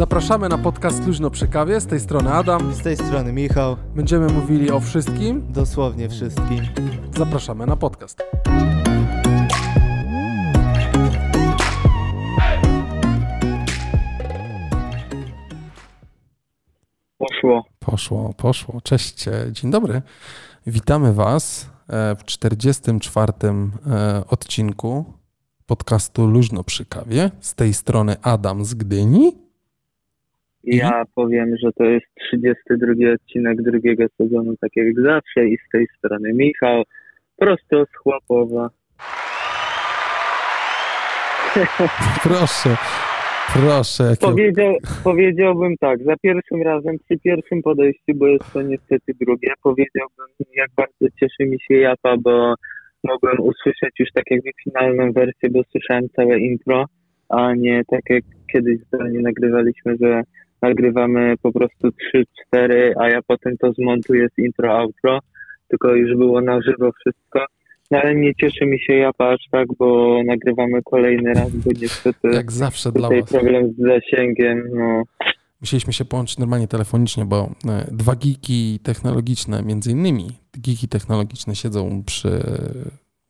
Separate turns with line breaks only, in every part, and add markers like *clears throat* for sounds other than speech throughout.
Zapraszamy na podcast Luźno przy kawie. Z tej strony Adam.
Z tej strony Michał.
Będziemy mówili o wszystkim.
Dosłownie wszystkim.
Zapraszamy na podcast.
Poszło.
Poszło, poszło. Cześć, e, dzień dobry. Witamy Was e, w 44. e, odcinku podcastu Luźno przy kawie. Z tej strony Adam z Gdyni.
Ja powiem, że to jest 32 odcinek drugiego sezonu, tak jak zawsze, i z tej strony Michał, prosto z Chłopowa. *laughs*
Proszę, proszę. Jakie...
Powiedział, powiedziałbym tak, za pierwszym razem, przy pierwszym podejściu, bo jest to niestety drugie, powiedziałbym, jak bardzo cieszy mi się Japa, bo mogłem usłyszeć już tak jakby finalną wersję, bo słyszałem całe intro, a nie tak jak kiedyś zdalnie nagrywaliśmy, że nagrywamy po prostu 3-4, a ja potem to zmontuję z intro, outro, tylko już było na żywo wszystko. No ale nie cieszy mi się Japa aż tak, bo nagrywamy kolejny raz, bo niestety
Jak zawsze dla
tutaj
Was.
problem z zasięgiem, no
Musieliśmy się połączyć normalnie telefonicznie, bo e, dwa geeki technologiczne, między innymi geeki technologiczne siedzą przy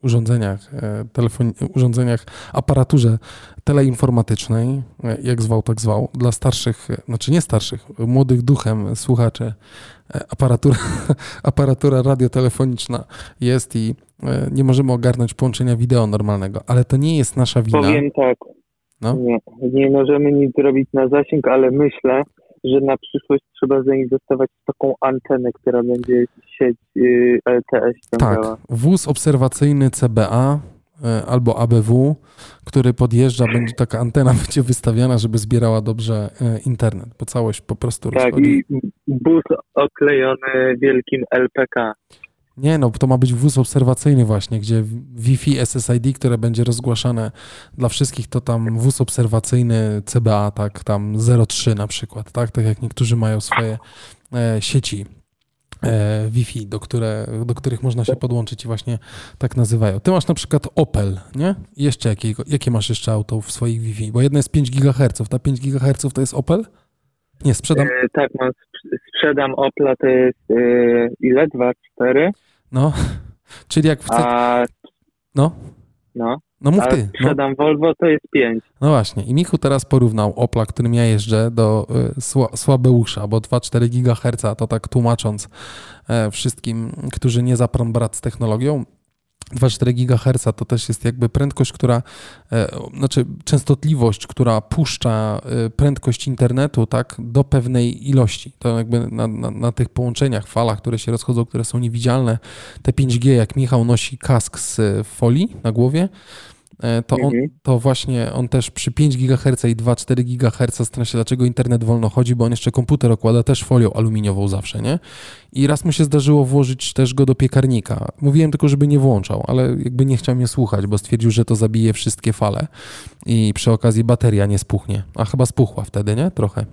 urządzeniach, e, telefon, urządzeniach, aparaturze teleinformatycznej, e, jak zwał, tak zwał, dla starszych, e, znaczy nie starszych, młodych duchem słuchaczy, aparatura, *laughs* aparatura radiotelefoniczna jest i nie możemy ogarnąć połączenia wideo normalnego, ale to nie jest nasza wina.
powiem tak,
No.
nie, nie możemy nic zrobić na zasięg, ale myślę, że na przyszłość trzeba zainwestować w taką antenę, która będzie sieć y, LTE ściągała.
Tak, wóz obserwacyjny CBA e, albo ABW, który podjeżdża, będzie taka antena *laughs* będzie wystawiana, żeby zbierała dobrze e, internet, bo całość po prostu
Tak,
rozchodzi.
i bus oklejony wielkim LPK.
Nie no, to ma być wóz obserwacyjny właśnie, gdzie Wi-Fi SSID, które będzie rozgłaszane dla wszystkich, to tam wóz obserwacyjny CBA, tak, tam 03 na przykład, tak, tak jak niektórzy mają swoje e, sieci e, Wi-Fi, do, które, do których można się podłączyć i właśnie tak nazywają. Ty masz na przykład Opel, nie? Jeszcze jakiego, jakie masz jeszcze auto w swoich Wi-Fi? Bo jedno jest 5 GHz, ta 5 GHz to jest Opel? Nie, sprzedam,
E, tak, mam, sprz- sprzedam Opla, to jest e, ile? 2, 4?
No, *laughs* czyli jak chcesz,
A,
no,
no,
no mów ty, no.
sprzedam Volvo, to jest 5.
No właśnie. I Michu teraz porównał Opla, którym ja jeżdżę, do y, sła, Słabeusza, bo 2,4 GHz, to tak tłumacząc e, wszystkim, którzy nie zapran brat z technologią, 2,4 GHz to też jest jakby prędkość, która, e, znaczy częstotliwość, która puszcza e, prędkość internetu tak, do pewnej ilości. To jakby na, na, na tych połączeniach, falach, które się rozchodzą, które są niewidzialne, te 5G, jak Michał nosi kask z folii na głowie, to, on,
Mhm.
to właśnie on też przy 5 GHz i 2,4 GHz zastanawia się, dlaczego internet wolno chodzi, bo on jeszcze komputer okłada też folią aluminiową zawsze, nie? I raz mu się zdarzyło włożyć też go do piekarnika. Mówiłem tylko, żeby nie włączał, ale jakby nie chciał mnie słuchać, bo stwierdził, że to zabije wszystkie fale i przy okazji bateria nie spuchnie. A chyba spuchła wtedy, nie? Trochę.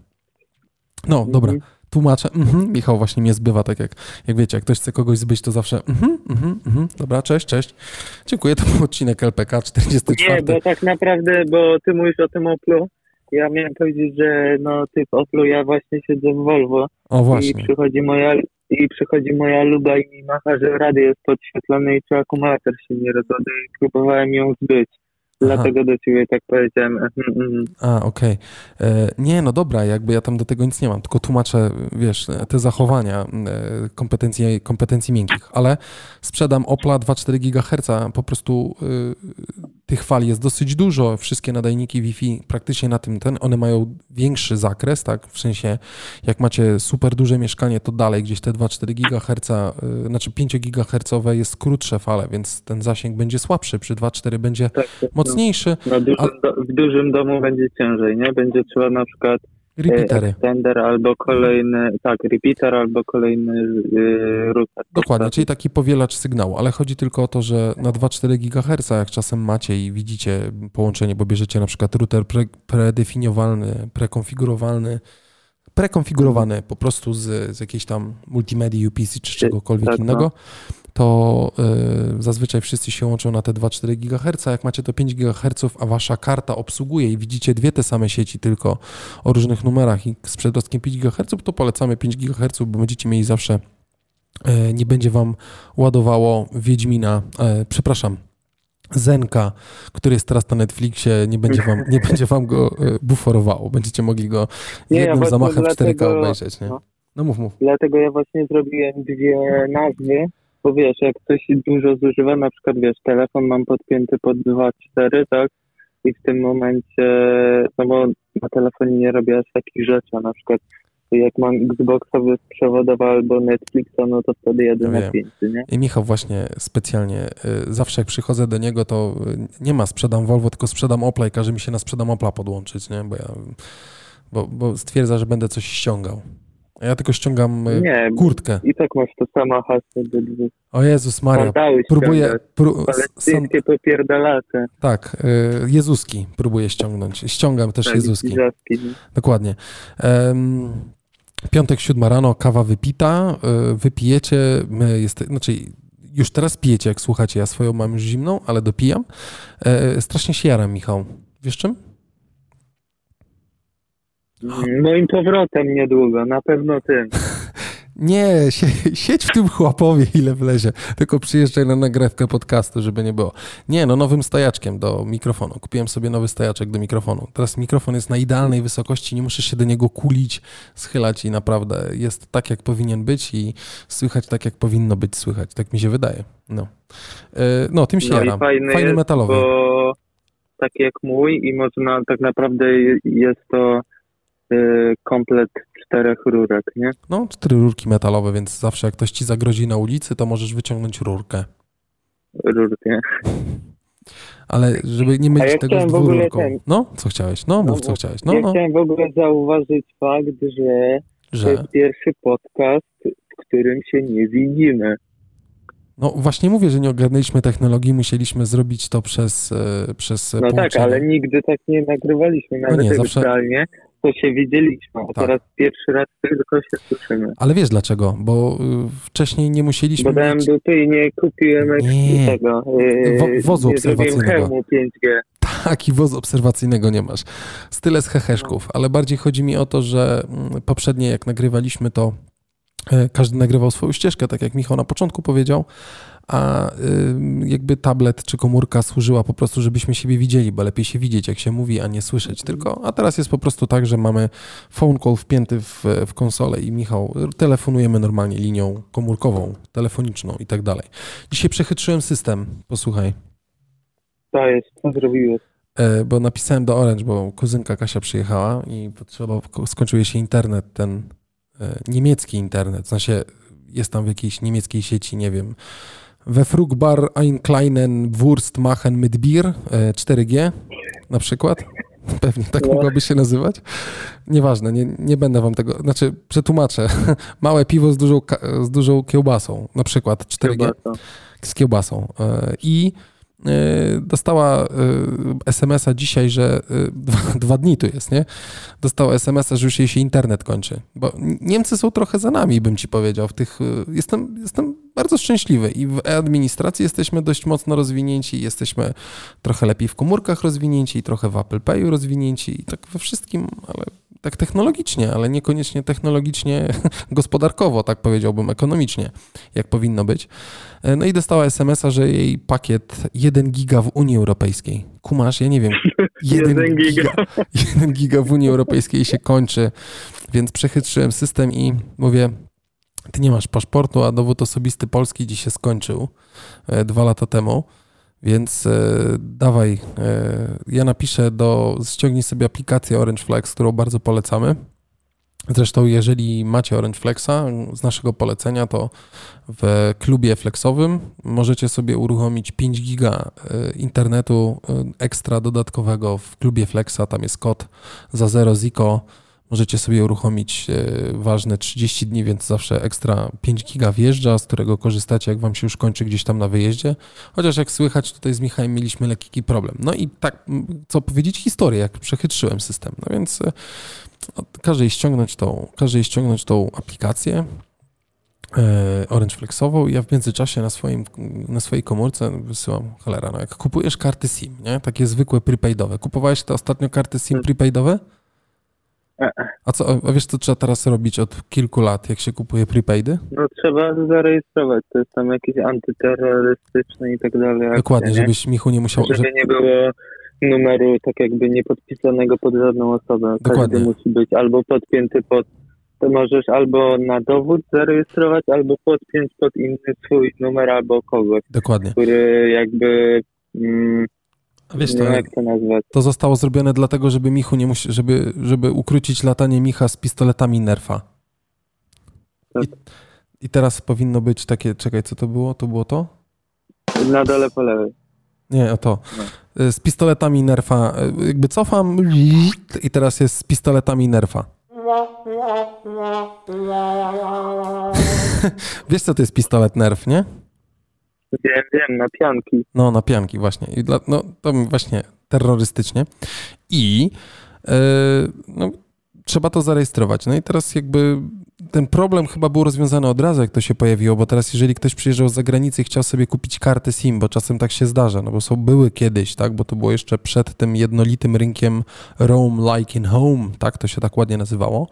No, dobra. Tłumaczę. Mhm. Michał właśnie mnie zbywa, tak jak, jak wiecie, jak ktoś chce kogoś zbyć, to zawsze mhm, mhm, mhm. Dobra, cześć, cześć. Dziękuję, to był odcinek LPK 44.
Nie, bo tak naprawdę, bo ty mówisz o tym Oplu, ja miałem powiedzieć, że no ty w Oplu, ja właśnie siedzę w Volvo
O,
i
właśnie.
przychodzi moja i przychodzi moja luba i mi macha, że radio jest podświetlone i czy akumulator się nie rozładuje i próbowałem ją zbyć. Dlatego do ciebie tak powiedziałem. mhm, mhm.
A, okej. E, Nie, no dobra, jakby ja tam do tego nic nie mam, tylko tłumaczę, wiesz, te zachowania e, kompetencji, kompetencji miękkich, ale sprzedam Opla 2,4 GHz, po prostu y, tych fali jest dosyć dużo, wszystkie nadajniki Wi-Fi praktycznie na tym ten, one mają większy zakres, tak, w sensie jak macie super duże mieszkanie, to dalej gdzieś te 2,4 GHz, y, znaczy 5 GHz jest krótsze fale, więc ten zasięg będzie słabszy, przy 2,4 będzie
Tak, tak,
mocniejszy,
no, dużym do, w dużym domu będzie ciężej, nie? Będzie trzeba na przykład
repeatery.
extender albo kolejny, tak, repeater albo kolejny e, router.
Dokładnie, czyli taki powielacz sygnału, ale chodzi tylko o to, że na 2,4 GHz, jak czasem macie i widzicie połączenie, bo bierzecie na przykład router pre, predefiniowalny, prekonfigurowalny, prekonfigurowany po prostu z, z jakiejś tam multimedii UPC czy z czegokolwiek
tak, no.
innego, to y, zazwyczaj wszyscy się łączą na te 2,4 GHz. Jak macie to 5 GHz, a wasza karta obsługuje i widzicie dwie te same sieci, tylko o różnych numerach i z przedrostkiem 5 GHz, to polecamy 5 GHz, bo będziecie mieli zawsze, y, nie będzie wam ładowało Wiedźmina, y, przepraszam, Zenka, który jest teraz na Netflixie, nie będzie wam, nie będzie wam go buforowało. Będziecie mogli go jednym zamachem w 4K
dlatego-
obejrzeć, nie?
no.
No mów, mów.
Dlatego ja właśnie zrobiłem dwie nazwy, bo wiesz, jak ktoś dużo zużywa, na przykład wiesz, telefon mam podpięty pod 2.4, tak? I w tym momencie, no bo na telefonie nie robię aż takich rzeczy, a na przykład jak mam Xboxa bezprzewodowa albo Netflixa, no to wtedy jedę
Ja
na
wiem.
5, nie?
I Michał właśnie specjalnie, y, zawsze jak przychodzę do niego, to y, nie ma sprzedam Volvo, tylko sprzedam Opla i każe mi się na sprzedam Opla podłączyć, nie? Bo, ja, bo, bo stwierdza, że będę coś ściągał. Ja tylko ściągam y,
Nie,
kurtkę.
i tak masz to samo hasło.
O Jezus Maria, próbuję... Pró,
Palestyńskie popierdalacze.
tak, y, Jezuski próbuję ściągnąć. Ściągam też
Tak,
Jezuski.
Nie?
Dokładnie. Em, piątek, siódma rano, kawa wypita, y, wypijecie, my jest, znaczy już teraz pijecie, jak słuchacie, ja swoją mam już zimną, ale dopijam. E, strasznie się jaram, Michał. Wiesz czym?
Moim powrotem niedługo, na pewno tym. *laughs*
Nie, sie, siedź w tym chłapowie, ile wlezie. Tylko przyjeżdżaj na nagrywkę podcastu, żeby nie było. Nie, no nowym stajaczkiem do mikrofonu. Kupiłem sobie nowy stajaczek do mikrofonu. Teraz mikrofon jest na idealnej wysokości, nie musisz się do niego kulić, schylać i naprawdę jest tak, jak powinien być i słychać tak, jak powinno być słychać. Tak mi się wydaje. No, E, no tym się
No
jaram.
fajny
Fajny metalowy.
bo taki jak mój i można, tak naprawdę jest to komplet czterech rurek, nie?
No, cztery rurki metalowe, więc zawsze jak ktoś ci zagrozi na ulicy, to możesz wyciągnąć rurkę.
Rurkę. *laughs*
Ale żeby nie mylić
ja
tego z dwururką.
ten-
No, co chciałeś? No, mów,
No,
co chciałeś. No,
ja
no,
chciałem w ogóle zauważyć fakt, że to
że...
jest pierwszy podcast, w którym się nie widzimy.
No właśnie mówię, że nie ogarnęliśmy technologii, musieliśmy zrobić to przez, e, przez
No tak,
połączenie.
ale nigdy tak nie nagrywaliśmy, nawet
nie,
jak
zawsze-
realnie, to się widzieliśmy, a
Tak.
teraz pierwszy raz tylko się słyszymy.
Ale wiesz dlaczego? Bo y, wcześniej nie musieliśmy
Bo dałem
mieć...
dupy i nie kupiłem
Nie.
tego, y,
Wo- wozu
nie
obserwacyjnego.
hełmu 5G.
Taki woz obserwacyjnego nie masz. Style z heheszków, ale bardziej chodzi mi o to, że mm, poprzednie jak nagrywaliśmy to e, każdy nagrywał swoją ścieżkę, tak jak Michał na początku powiedział, a ym, jakby tablet czy komórka służyła po prostu, żebyśmy siebie widzieli, bo lepiej się widzieć, jak się mówi, a nie słyszeć tylko. A teraz jest po prostu tak, że mamy phone call wpięty w, w konsolę i Michał, telefonujemy normalnie linią komórkową, telefoniczną i tak dalej. Dzisiaj przechytrzyłem system, posłuchaj.
To jest, co zrobiłeś.
E, bo napisałem do Orange, bo kuzynka Kasia przyjechała i potrzeba, skończył się internet, ten e, niemiecki internet, w sensie jest tam w jakiejś niemieckiej sieci, nie wiem, we Frugbar ein kleinen Wurst machen mit Bier, e, 4G na przykład. *laughs* Pewnie tak
No.
mogłaby się nazywać. Nieważne, nie, nie będę wam tego, znaczy przetłumaczę. *laughs* Małe piwo z dużą, z dużą kiełbasą, na przykład 4G
Kiełbasa.
z kiełbasą. E, I e, dostała e, SMS-a dzisiaj, że e, *laughs* dwa, dwa dni tu jest, nie? Dostała SMS-a, że już jej się internet kończy. Bo Niemcy są trochę za nami, bym ci powiedział. W tych, jestem, jestem bardzo szczęśliwy i w administracji jesteśmy dość mocno rozwinięci, jesteśmy trochę lepiej w komórkach rozwinięci, trochę w Apple Payu rozwinięci i tak we wszystkim, ale tak technologicznie, ale niekoniecznie technologicznie *laughs* gospodarkowo, tak powiedziałbym, ekonomicznie, jak powinno być. E, No i dostała SMS-a, że jej pakiet 1 giga w Unii Europejskiej. Kumasz, ja nie wiem, *laughs* 1
Jeden giga.
giga, *laughs* 1 giga w Unii Europejskiej się kończy, więc przechytrzyłem system i mówię, ty nie masz paszportu, a dowód osobisty polski dziś się skończył e, dwa lata temu, więc e, dawaj, e, ja napiszę do, ściągnij sobie aplikację Orange Flex, którą bardzo polecamy. Zresztą, jeżeli macie Orange Flexa z naszego polecenia, to w klubie flexowym możecie sobie uruchomić 5 giga e, internetu e, ekstra dodatkowego w klubie Flexa. Tam jest kod za 0 ziko. Możecie sobie uruchomić e, ważne 30 dni, więc zawsze ekstra 5 giga wjeżdża, z którego korzystacie, jak wam się już kończy gdzieś tam na wyjeździe. Chociaż jak słychać, tutaj z Michałem mieliśmy lekki problem. No i tak, co powiedzieć, historię, jak przechytrzyłem system. No więc e, no, każe jej ściągnąć tą, każe jej ściągnąć tą aplikację. e, Orange Flexową ja w międzyczasie na, swoim, na swojej komórce wysyłam, cholera, no jak kupujesz karty SIM, nie? Takie zwykłe prepaidowe. Kupowałeś te ostatnio karty SIM prepaidowe? A co, a wiesz co trzeba teraz robić od kilku lat, jak się kupuje prepaidy?
No trzeba zarejestrować, to jest tam jakieś antyterrorystyczne i tak dalej. akcje,
Dokładnie,
nie?
żebyś Michu nie musiał...
Żeby
Że,
nie było numeru tak jakby niepodpisanego pod żadną osobę.
Dokładnie.
Każdy musi być albo podpięty pod to możesz albo na dowód zarejestrować, albo podpiąć pod inny swój numer albo kogoś,
dokładnie.
który jakby mm,
wiesz,
nie
to,
wiem jak to nazwać.
to zostało zrobione dlatego, żeby Michu nie musi, żeby, żeby ukrócić latanie Micha z pistoletami Nerfa. I,
Tak.
I teraz powinno być takie, czekaj, co to było? To było to?
Na dole po lewej.
Nie, o to.
No.
Y, Z pistoletami Nerfa. y, Jakby cofam i teraz jest z pistoletami Nerfa. *laughs* Wiesz, co to jest pistolet Nerf, nie?
Wiem, wiem, na pianki.
No, na pianki właśnie. I dla, no, to właśnie terrorystycznie. I yy, no, trzeba to zarejestrować. No i teraz jakby ten problem chyba był rozwiązany od razu, jak to się pojawiło, bo teraz jeżeli ktoś przyjeżdżał z zagranicy i chciał sobie kupić kartę SIM, bo czasem tak się zdarza, no bo są były kiedyś, tak, bo to było jeszcze przed tym jednolitym rynkiem Roam Like in Home, tak, to się tak ładnie nazywało,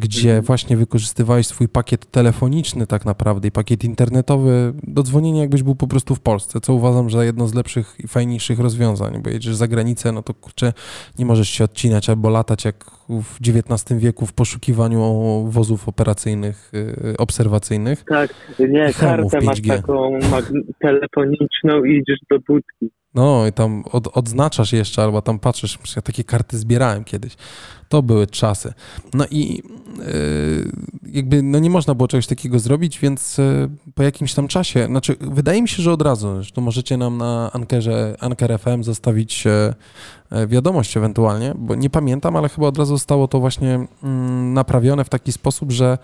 gdzie
Mhm.
właśnie wykorzystywałeś swój pakiet telefoniczny tak naprawdę i pakiet internetowy do dzwonienia jakbyś był po prostu w Polsce, co uważam, że jedno z lepszych i fajniejszych rozwiązań, bo jedziesz za granicę, no to kurczę, nie możesz się odcinać albo latać jak w XIX wieku w poszukiwaniu wozów operacyjnych, y, obserwacyjnych.
Tak, nie, kartę masz
5G.
taką telefoniczną i idziesz do budki.
No i tam od, odznaczasz jeszcze, albo tam patrzysz, ja takie karty zbierałem kiedyś. To były czasy. No i yy, jakby no nie można było czegoś takiego zrobić, więc yy, po jakimś tam czasie, znaczy wydaje mi się, że od razu, zresztą możecie nam na Ankerze, Anker FM zostawić e, wiadomość ewentualnie, bo nie pamiętam, ale chyba od razu zostało to właśnie mm, naprawione w taki sposób, że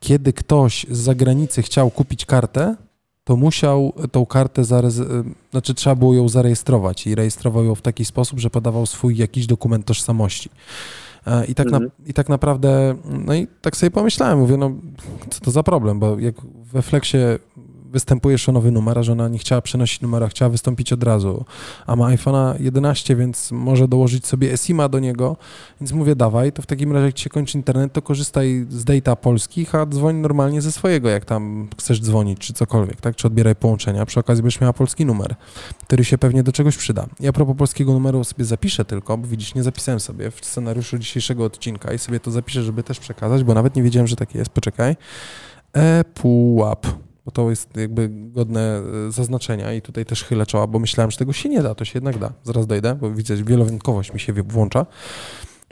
kiedy ktoś z zagranicy chciał kupić kartę, to musiał tą kartę, zarez- znaczy trzeba było ją zarejestrować i rejestrował ją w taki sposób, że podawał swój jakiś dokument tożsamości. E, I tak, na,
Mhm.
I tak naprawdę, no i tak sobie pomyślałem, mówię, no co to za problem, bo jak we Flexie występujesz o nowy numer, a żona nie chciała przenosić numera, chciała wystąpić od razu, a ma iPhone'a 11, więc może dołożyć sobie eSIM-a do niego, więc mówię, dawaj, to w takim razie jak ci się kończy internet, to korzystaj z data polskich, a dzwoń normalnie ze swojego, jak tam chcesz dzwonić, czy cokolwiek, tak, czy odbieraj połączenia, przy okazji będziesz miała polski numer, który się pewnie do czegoś przyda. Ja propos polskiego numeru sobie zapiszę tylko, bo widzisz, nie zapisałem sobie w scenariuszu dzisiejszego odcinka i sobie to zapiszę, żeby też przekazać, bo nawet nie wiedziałem, że takie jest, poczekaj. E-pułap bo to jest jakby godne e, zaznaczenia i tutaj też chylę czoła, bo myślałem, że tego się nie da, to się jednak da. Zaraz dojdę, bo widzę, że wielowątkowość mi się włącza.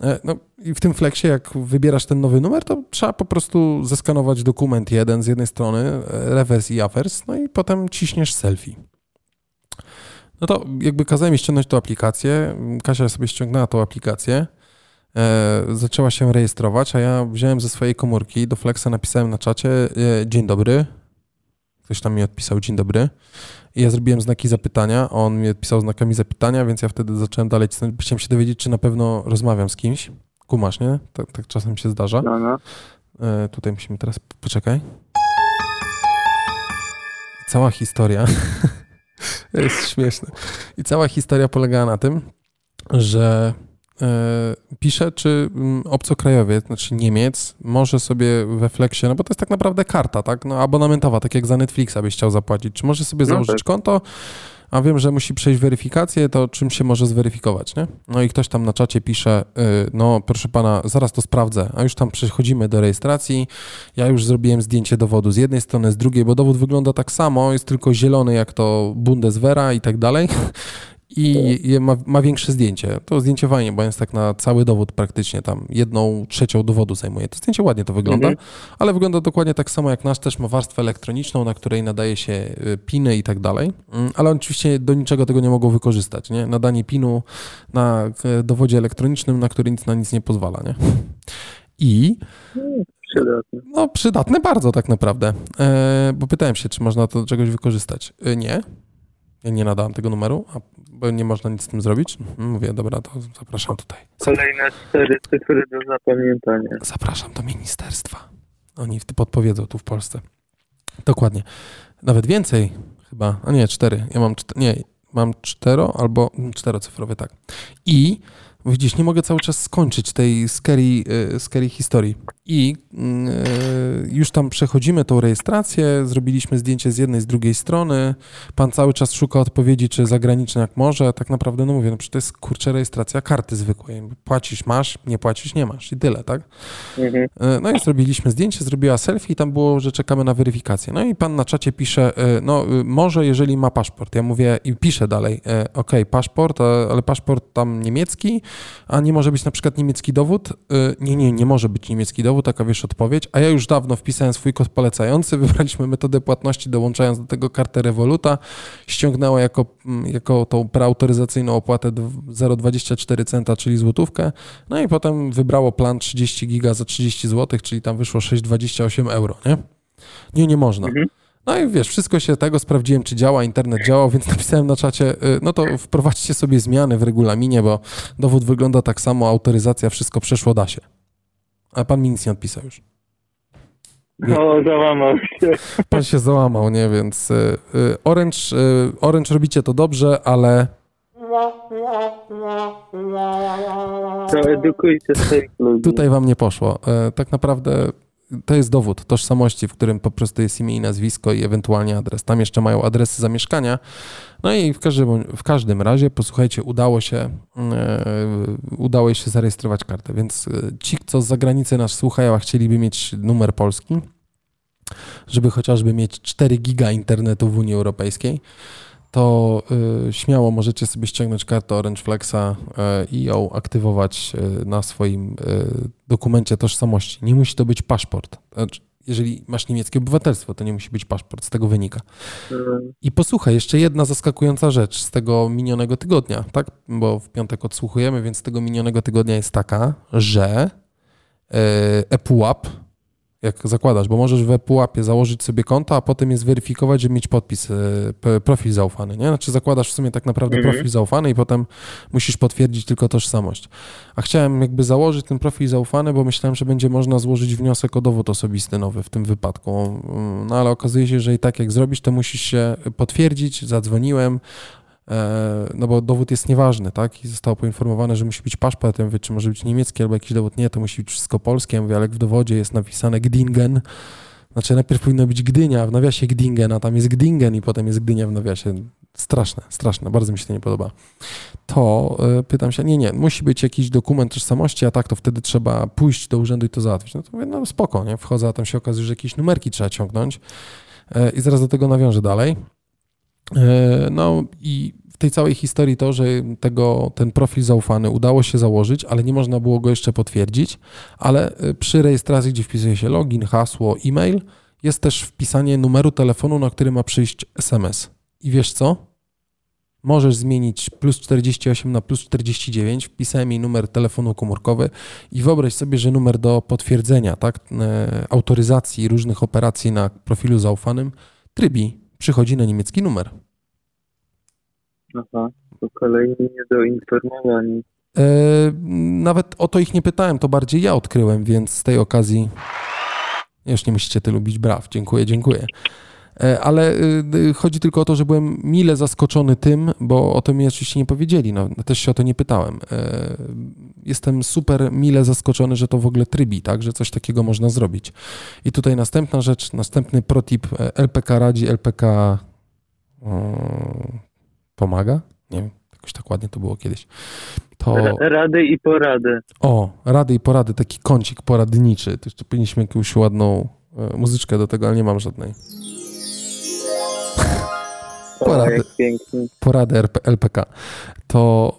E, No i w tym flexie, jak wybierasz ten nowy numer, to trzeba po prostu zeskanować dokument jeden z jednej strony, e, rewers i awers, no i potem ciśniesz selfie. No to jakby kazałem mi ściągnąć tą aplikację, Kasia sobie ściągnęła tą aplikację, e, zaczęła się rejestrować, a ja wziąłem ze swojej komórki, do Flexa napisałem na czacie, e, dzień dobry, Ktoś tam mi odpisał dzień dobry. I ja zrobiłem znaki zapytania, on mi odpisał znakami zapytania, więc ja wtedy zacząłem dalej, chciałem się dowiedzieć, czy na pewno rozmawiam z kimś. Kumasz, nie? Tak, tak czasem się zdarza.
No, no.
E, tutaj musimy teraz, poczekaj. Cała historia, jest śmieszne. I cała historia *laughs* polegała na tym, że pisze, czy mm, obcokrajowiec, znaczy Niemiec, może sobie we Flexie, no bo to jest tak naprawdę karta, tak, no abonamentowa, tak jak za Netflixa byś chciał zapłacić, czy może sobie
No
założyć
tak.
konto, a wiem, że musi przejść weryfikację, to czym się może zweryfikować, nie? No i ktoś tam na czacie pisze, y, no proszę pana, zaraz to sprawdzę, a już tam przechodzimy do rejestracji, ja już zrobiłem zdjęcie dowodu z jednej strony, z drugiej, bo dowód wygląda tak samo, jest tylko zielony jak to Bundeswehra i tak dalej. I ma, ma większe zdjęcie. To zdjęcie fajnie, bo jest tak na cały dowód praktycznie tam jedną trzecią dowodu zajmuje. To zdjęcie ładnie to wygląda,
Mhm.
ale wygląda dokładnie tak samo jak nasz, też ma warstwę elektroniczną, na której nadaje się y, piny i tak dalej, Mm, ale oczywiście do niczego tego nie mogą wykorzystać, nie? Nadanie pinu na dowodzie elektronicznym, na który nic na nic nie pozwala, nie? I
Przydatne.
no, przydatne bardzo tak naprawdę, e, bo pytałem się, czy można to do czegoś wykorzystać. E, nie, ja nie nadałem tego numeru, a, bo nie można nic z tym zrobić. Mówię, dobra, to zapraszam tutaj.
Kolejne cztery cyfry do zapamiętania.
Zapraszam do ministerstwa. Oni podpowiedzą tu w Polsce. Dokładnie. Nawet więcej chyba, a nie, cztery. Ja mam, czte- nie, mam cztero albo mm, czterocyfrowy, tak. I widzisz, nie mogę cały czas skończyć tej scary, y, scary historii. I y, już tam przechodzimy tą rejestrację, zrobiliśmy zdjęcie z jednej, z drugiej strony. Pan cały czas szuka odpowiedzi, czy zagraniczne jak może. Tak naprawdę, no mówię, no przecież to jest kurczę rejestracja karty zwykłej. Płacisz, masz, nie płacisz, nie masz. I tyle, tak?
Mhm.
E, No i zrobiliśmy zdjęcie, zrobiła selfie i tam było, że czekamy na weryfikację. No i pan na czacie pisze, e, no y, może jeżeli ma paszport. Ja mówię i piszę dalej, e, okej, paszport, ale paszport tam niemiecki, a nie może być na przykład niemiecki dowód? E, Nie, nie, nie może być niemiecki dowód, taka wiesz odpowiedź. A ja już dawno wpisałem swój kod polecający, *laughs* wybraliśmy metodę płatności, dołączając do tego kartę Revoluta, ściągnęła jako, mm, jako tą preautoryzacyjną opłatę dw- 0,24 centa, czyli złotówkę, no i potem wybrało plan 30 giga za 30 zł, czyli tam wyszło 6,28 euro, nie? Nie, nie można.
Mhm.
No i wiesz, wszystko się tego sprawdziłem, czy działa, internet działa, *laughs* więc napisałem na czacie, y, no to wprowadźcie sobie zmiany w regulaminie, bo dowód wygląda tak samo, autoryzacja, wszystko przeszło, da się. A pan mi nic nie odpisał już.
No, załamał się.
Pan się załamał, nie? Więc y, y, Orange, y, Orange robicie to dobrze, ale
To edukujcie swoich ludzi.
tutaj wam nie poszło. Tak naprawdę to jest dowód tożsamości, w którym po prostu jest imię i nazwisko i ewentualnie adres. Tam jeszcze mają adresy zamieszkania. No i w każdym, w każdym razie, posłuchajcie, udało się, e, udało się zarejestrować kartę, więc e, ci, co z zagranicy nas słuchają, a chcieliby mieć numer polski, żeby chociażby mieć 4 giga internetu w Unii Europejskiej, to y, śmiało możecie sobie ściągnąć kartę Orange Flexa y, i ją aktywować y, na swoim y, dokumencie tożsamości. Nie musi to być paszport. Znaczy, jeżeli masz niemieckie obywatelstwo, to nie musi być paszport, z tego wynika. I posłuchaj, jeszcze jedna zaskakująca rzecz z tego minionego tygodnia, tak? Bo w piątek odsłuchujemy, więc z tego minionego tygodnia jest taka, że yy, ePUAP, jak zakładasz, bo możesz w ePUAPie założyć sobie konto, a potem je zweryfikować, żeby mieć podpis, p- profil zaufany, nie? Znaczy zakładasz w sumie tak naprawdę
Mhm.
profil zaufany i potem musisz potwierdzić tylko tożsamość. A chciałem jakby założyć ten profil zaufany, bo myślałem, że będzie można złożyć wniosek o dowód osobisty nowy w tym wypadku. No ale okazuje się, że i tak jak zrobisz, to musisz się potwierdzić, zadzwoniłem, e, no bo dowód jest nieważny, tak? I zostało poinformowane, że musi być paszport, ja mówię, czy może być niemiecki albo jakiś dowód, nie, to musi być wszystko polskie, ja mówię, ale jak w dowodzie jest napisane Gdingen, znaczy najpierw powinno być Gdynia, w nawiasie Gdingen, a tam jest Gdingen i potem jest Gdynia w nawiasie. Straszne, straszne, bardzo mi się to nie podoba. To e, pytam się, nie, nie, musi być jakiś dokument tożsamości, a tak to wtedy trzeba pójść do urzędu i to załatwić. No to mówię, no spoko, nie? Wchodzę, a tam się okazuje, że jakieś numerki trzeba ciągnąć E, i zaraz do tego nawiążę dalej. E, No i w tej całej historii to, że tego, ten profil zaufany udało się założyć, ale nie można było go jeszcze potwierdzić, ale e, przy rejestracji, gdzie wpisuje się login, hasło, e-mail, jest też wpisanie numeru telefonu, na który ma przyjść SMS. I wiesz co? Możesz zmienić plus 48 na plus 49, wpisałem jej numer telefonu komórkowy i wyobraź sobie, że numer do potwierdzenia, tak, e, autoryzacji różnych operacji na profilu zaufanym, trybi, przychodzi na niemiecki numer.
Aha, to kolejni niedoinformowani.
E, nawet o to ich nie pytałem, to bardziej ja odkryłem, więc z tej okazji już nie musicie ty lubić braw. Dziękuję, dziękuję. E, Ale y, chodzi tylko o to, że byłem mile zaskoczony tym, bo o to mi oczywiście nie powiedzieli, no też się o to nie pytałem. E, Jestem super mile zaskoczony, że to w ogóle trybi, tak, że coś takiego można zrobić. I tutaj następna rzecz, następny protip, e, LPK radzi, LPK pomaga? Nie wiem, jakoś tak ładnie to było kiedyś. To...
Ra- Rady i porady.
O, rady i porady, taki kącik poradniczy. To powinniśmy jakąś ładną muzyczkę do tego, ale nie mam żadnej. Porady.
pięknie.
Porady LPK. To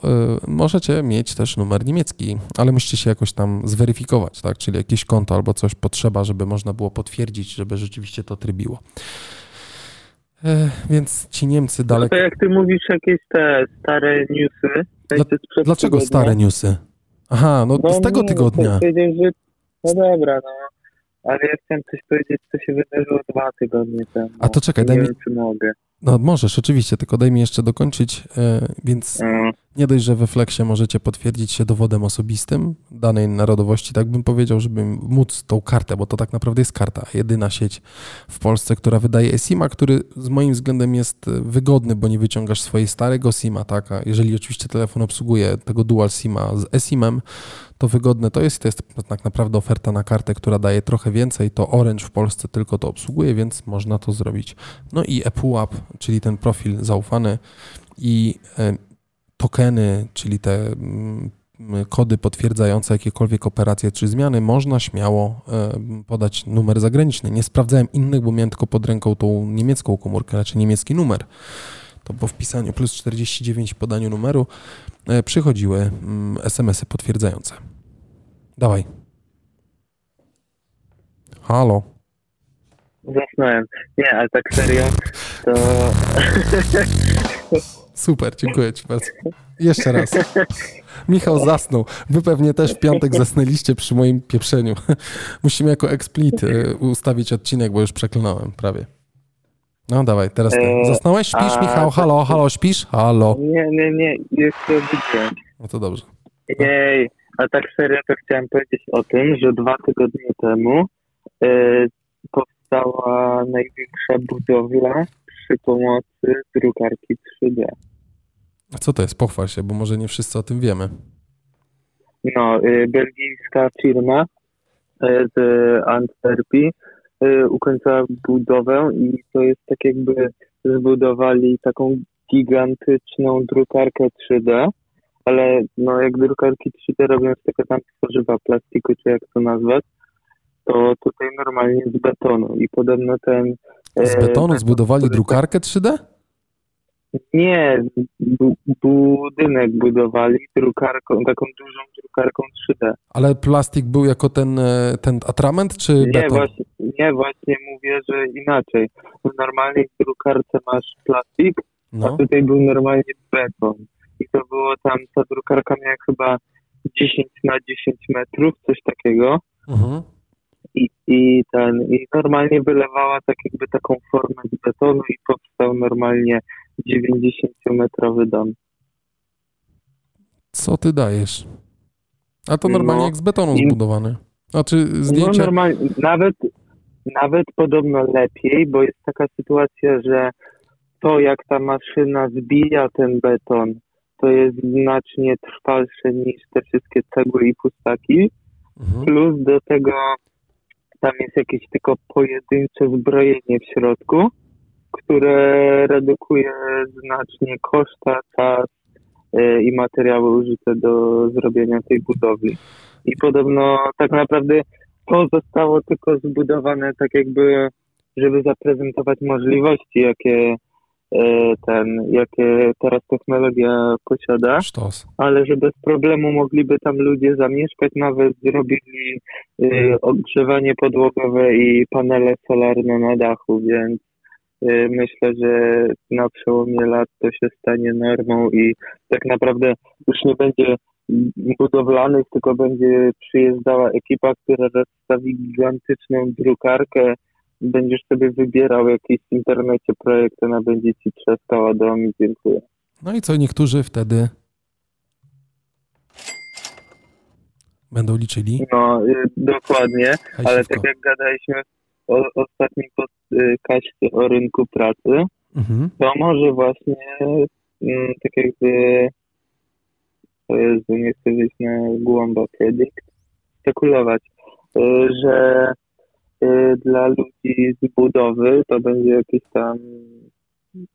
y, możecie mieć też numer niemiecki, ale musicie się jakoś tam zweryfikować, tak? Czyli jakieś konto albo coś potrzeba, żeby można było potwierdzić, żeby rzeczywiście to trybiło. E, więc ci Niemcy
No
daleko.
to jak ty mówisz jakieś te stare newsy. sprzed
Dlaczego
tygodnia,
stare newsy? Aha, no,
No
z tego tygodnia.
No, no dobra, no. Ale ja chciałem coś powiedzieć, co się wydarzyło dwa tygodnie temu.
A to czekaj, daj mi-
wiem, czy mogę.
No możesz, oczywiście, tylko daj mi jeszcze dokończyć, e, więc
Mm.
Nie dość, że we Flexie możecie potwierdzić się dowodem osobistym danej narodowości, tak bym powiedział, żeby móc tą kartę, bo to tak naprawdę jest karta, jedyna sieć w Polsce, która wydaje eSIM-a, który z moim względem jest wygodny, bo nie wyciągasz swojej starego SIM-a, tak, a jeżeli oczywiście telefon obsługuje tego dual SIM-a z eSIM-em, to wygodne to jest. To jest tak naprawdę oferta na kartę, która daje trochę więcej. To Orange w Polsce tylko to obsługuje, więc można to zrobić. No i ePUAP, czyli ten profil zaufany i e, tokeny, czyli te mm, kody potwierdzające jakiekolwiek operacje czy zmiany, można śmiało podać numer zagraniczny. Nie sprawdzałem innych, bo miałem tylko pod ręką tą niemiecką komórkę, znaczy niemiecki numer. To po wpisaniu plus 49 podaniu numeru e, przychodziły mm, SMS-y potwierdzające. Dawaj. Halo.
Zasnąłem. Nie, ale tak serio, to... *laughs*
Super, dziękuję Ci bardzo. Jeszcze raz. Michał zasnął. Wy pewnie też w piątek zasnęliście przy moim pieprzeniu. Musimy jako explit e, ustawić odcinek, bo już przeklnąłem prawie. No dawaj, teraz ty. E, Zasnąłeś? Śpisz, A, Michał? Halo, halo, śpisz? Halo.
Nie, nie, nie, jeszcze obudziłem.
No to dobrze.
Jej, a tak serio to chciałem powiedzieć o tym, że dwa tygodnie temu y, powstała największa budowla przy pomocy drukarki 3D.
A co to jest? Pochwal się, bo może nie wszyscy o tym wiemy.
No, y, belgijska firma y, z Antwerpii y, ukończyła budowę i to jest tak jakby zbudowali taką gigantyczną drukarkę 3D, ale no jak drukarki 3D robią z tego tam tworzywa plastiku, czy jak to nazwać, to tutaj normalnie z betonu i podobno ten...
Z betonu e, zbudowali drukarkę 3D?
Nie, bu budynek budowali drukarką, taką dużą drukarką 3D.
Ale plastik był jako ten, e, ten atrament, czy
nie,
beton?
Właśnie, nie, właśnie mówię, że inaczej. Normalnie w drukarce masz plastik, no. a tutaj był normalnie beton. I to było tam, ta drukarka miała chyba 10 na 10 metrów, coś takiego. Mhm. I, i ten, i normalnie wylewała tak jakby taką formę z betonu i powstał normalnie 90-metrowy dom.
Co ty dajesz? A to normalnie no, jak z betonu i, zbudowany. Znaczy zdjęcie...
No normalnie, nawet, nawet podobno lepiej, bo jest taka sytuacja, że to jak ta maszyna zbija ten beton, to jest znacznie trwalsze niż te wszystkie cegły i pustaki. Mhm. Plus do tego tam jest jakieś tylko pojedyncze zbrojenie w środku które redukuje znacznie koszta, czas e, i materiały użyte do zrobienia tej budowli. I podobno tak naprawdę to zostało tylko zbudowane tak jakby, żeby zaprezentować możliwości, jakie e, ten, jakie teraz technologia posiada,
Sztos.
ale że bez problemu mogliby tam ludzie zamieszkać, nawet zrobili y, ogrzewanie podłogowe i panele solarne na dachu, więc Y, myślę, że na przełomie lat to się stanie normą i tak naprawdę już nie będzie budowlanych, tylko będzie przyjeżdżała ekipa, która rozstawi gigantyczną drukarkę. Będziesz sobie wybierał jakiś w internecie projekt, ona będzie ci trzaskała dom i dziękuję.
No i co niektórzy wtedy będą liczyli?
No, y, dokładnie, ale tak jak gadaliśmy o ostatnim podcaście o rynku pracy, mhm. to może właśnie mm, tak jakby to jest, nie chcę wyjść na głąba predict, spekulować, y, że y, dla ludzi z budowy to będzie jakiś tam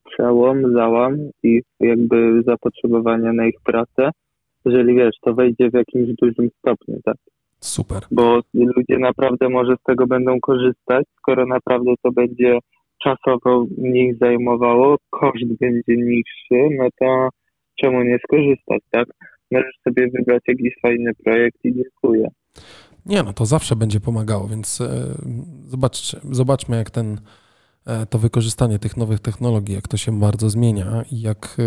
przełom, załam i jakby zapotrzebowania na ich pracę, jeżeli wiesz, to wejdzie w jakimś dużym stopniu, tak?
Super.
Bo ludzie naprawdę może z tego będą korzystać, skoro naprawdę to będzie czasowo mniej zajmowało, koszt będzie niższy, no to czemu nie skorzystać, tak? Możesz sobie wybrać jakiś fajny projekt i dziękuję.
Nie, no to zawsze będzie pomagało, więc e, zobaczcie, zobaczmy, jak ten to wykorzystanie tych nowych technologii, jak to się bardzo zmienia i jak... *laughs*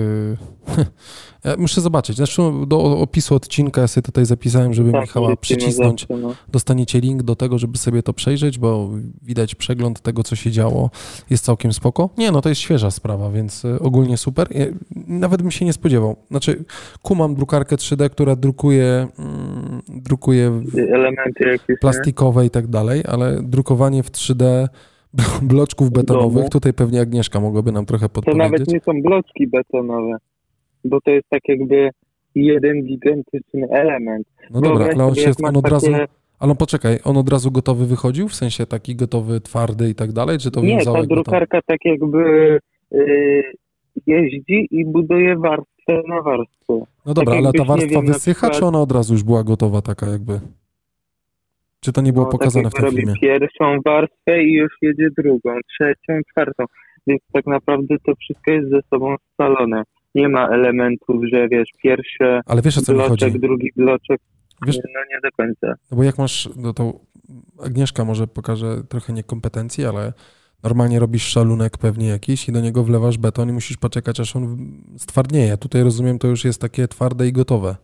e, ja muszę zobaczyć. Zresztą do opisu odcinka ja sobie tutaj zapisałem, żeby
Tak,
Michała przycisnąć.
zawsze, no.
Dostaniecie link do tego, żeby sobie to przejrzeć, bo widać przegląd tego, co się działo. Jest całkiem spoko. Nie, no to jest świeża sprawa, więc y, ogólnie super. Nawet bym się nie spodziewał. Znaczy, kumam drukarkę 3D, która drukuje, mm, drukuje
Elementy jakieś, nie?
plastikowe i tak dalej, ale drukowanie w 3D *laughs* bloczków betonowych,
domu.
tutaj pewnie Agnieszka mogłaby nam trochę
To nawet
podpowiedzieć.
nie są bloczki betonowe, bo to jest tak jakby jeden gigantyczny element.
No dobra, ale on, się, on od razu...
takie-
Ale poczekaj, on od razu gotowy wychodził? W sensie taki gotowy, twardy i tak dalej? Czy to
Nie, ta drukarka tak jakby y, jeździ i buduje warstwę na warstwę.
No dobra, ale ta warstwa
na
wysycha, czy ona od razu już była gotowa taka jakby? Czy to nie było
No,
pokazane w
tak
tym filmie?
robi pierwszą warstwę i już jedzie drugą, trzecią, czwartą. Więc tak naprawdę to wszystko jest ze sobą scalone. Nie ma elementów, że wiesz, pierwszy
Ale wiesz o co mi chodzi?
bloczek, drugi bloczek,
Wiesz-
no nie do końca.
No bo jak masz, no to Agnieszka może pokaże trochę niekompetencji, ale normalnie robisz szalunek pewnie jakiś i do niego wlewasz beton i musisz poczekać, aż on stwardnieje. Tutaj rozumiem, to już jest takie twarde i gotowe.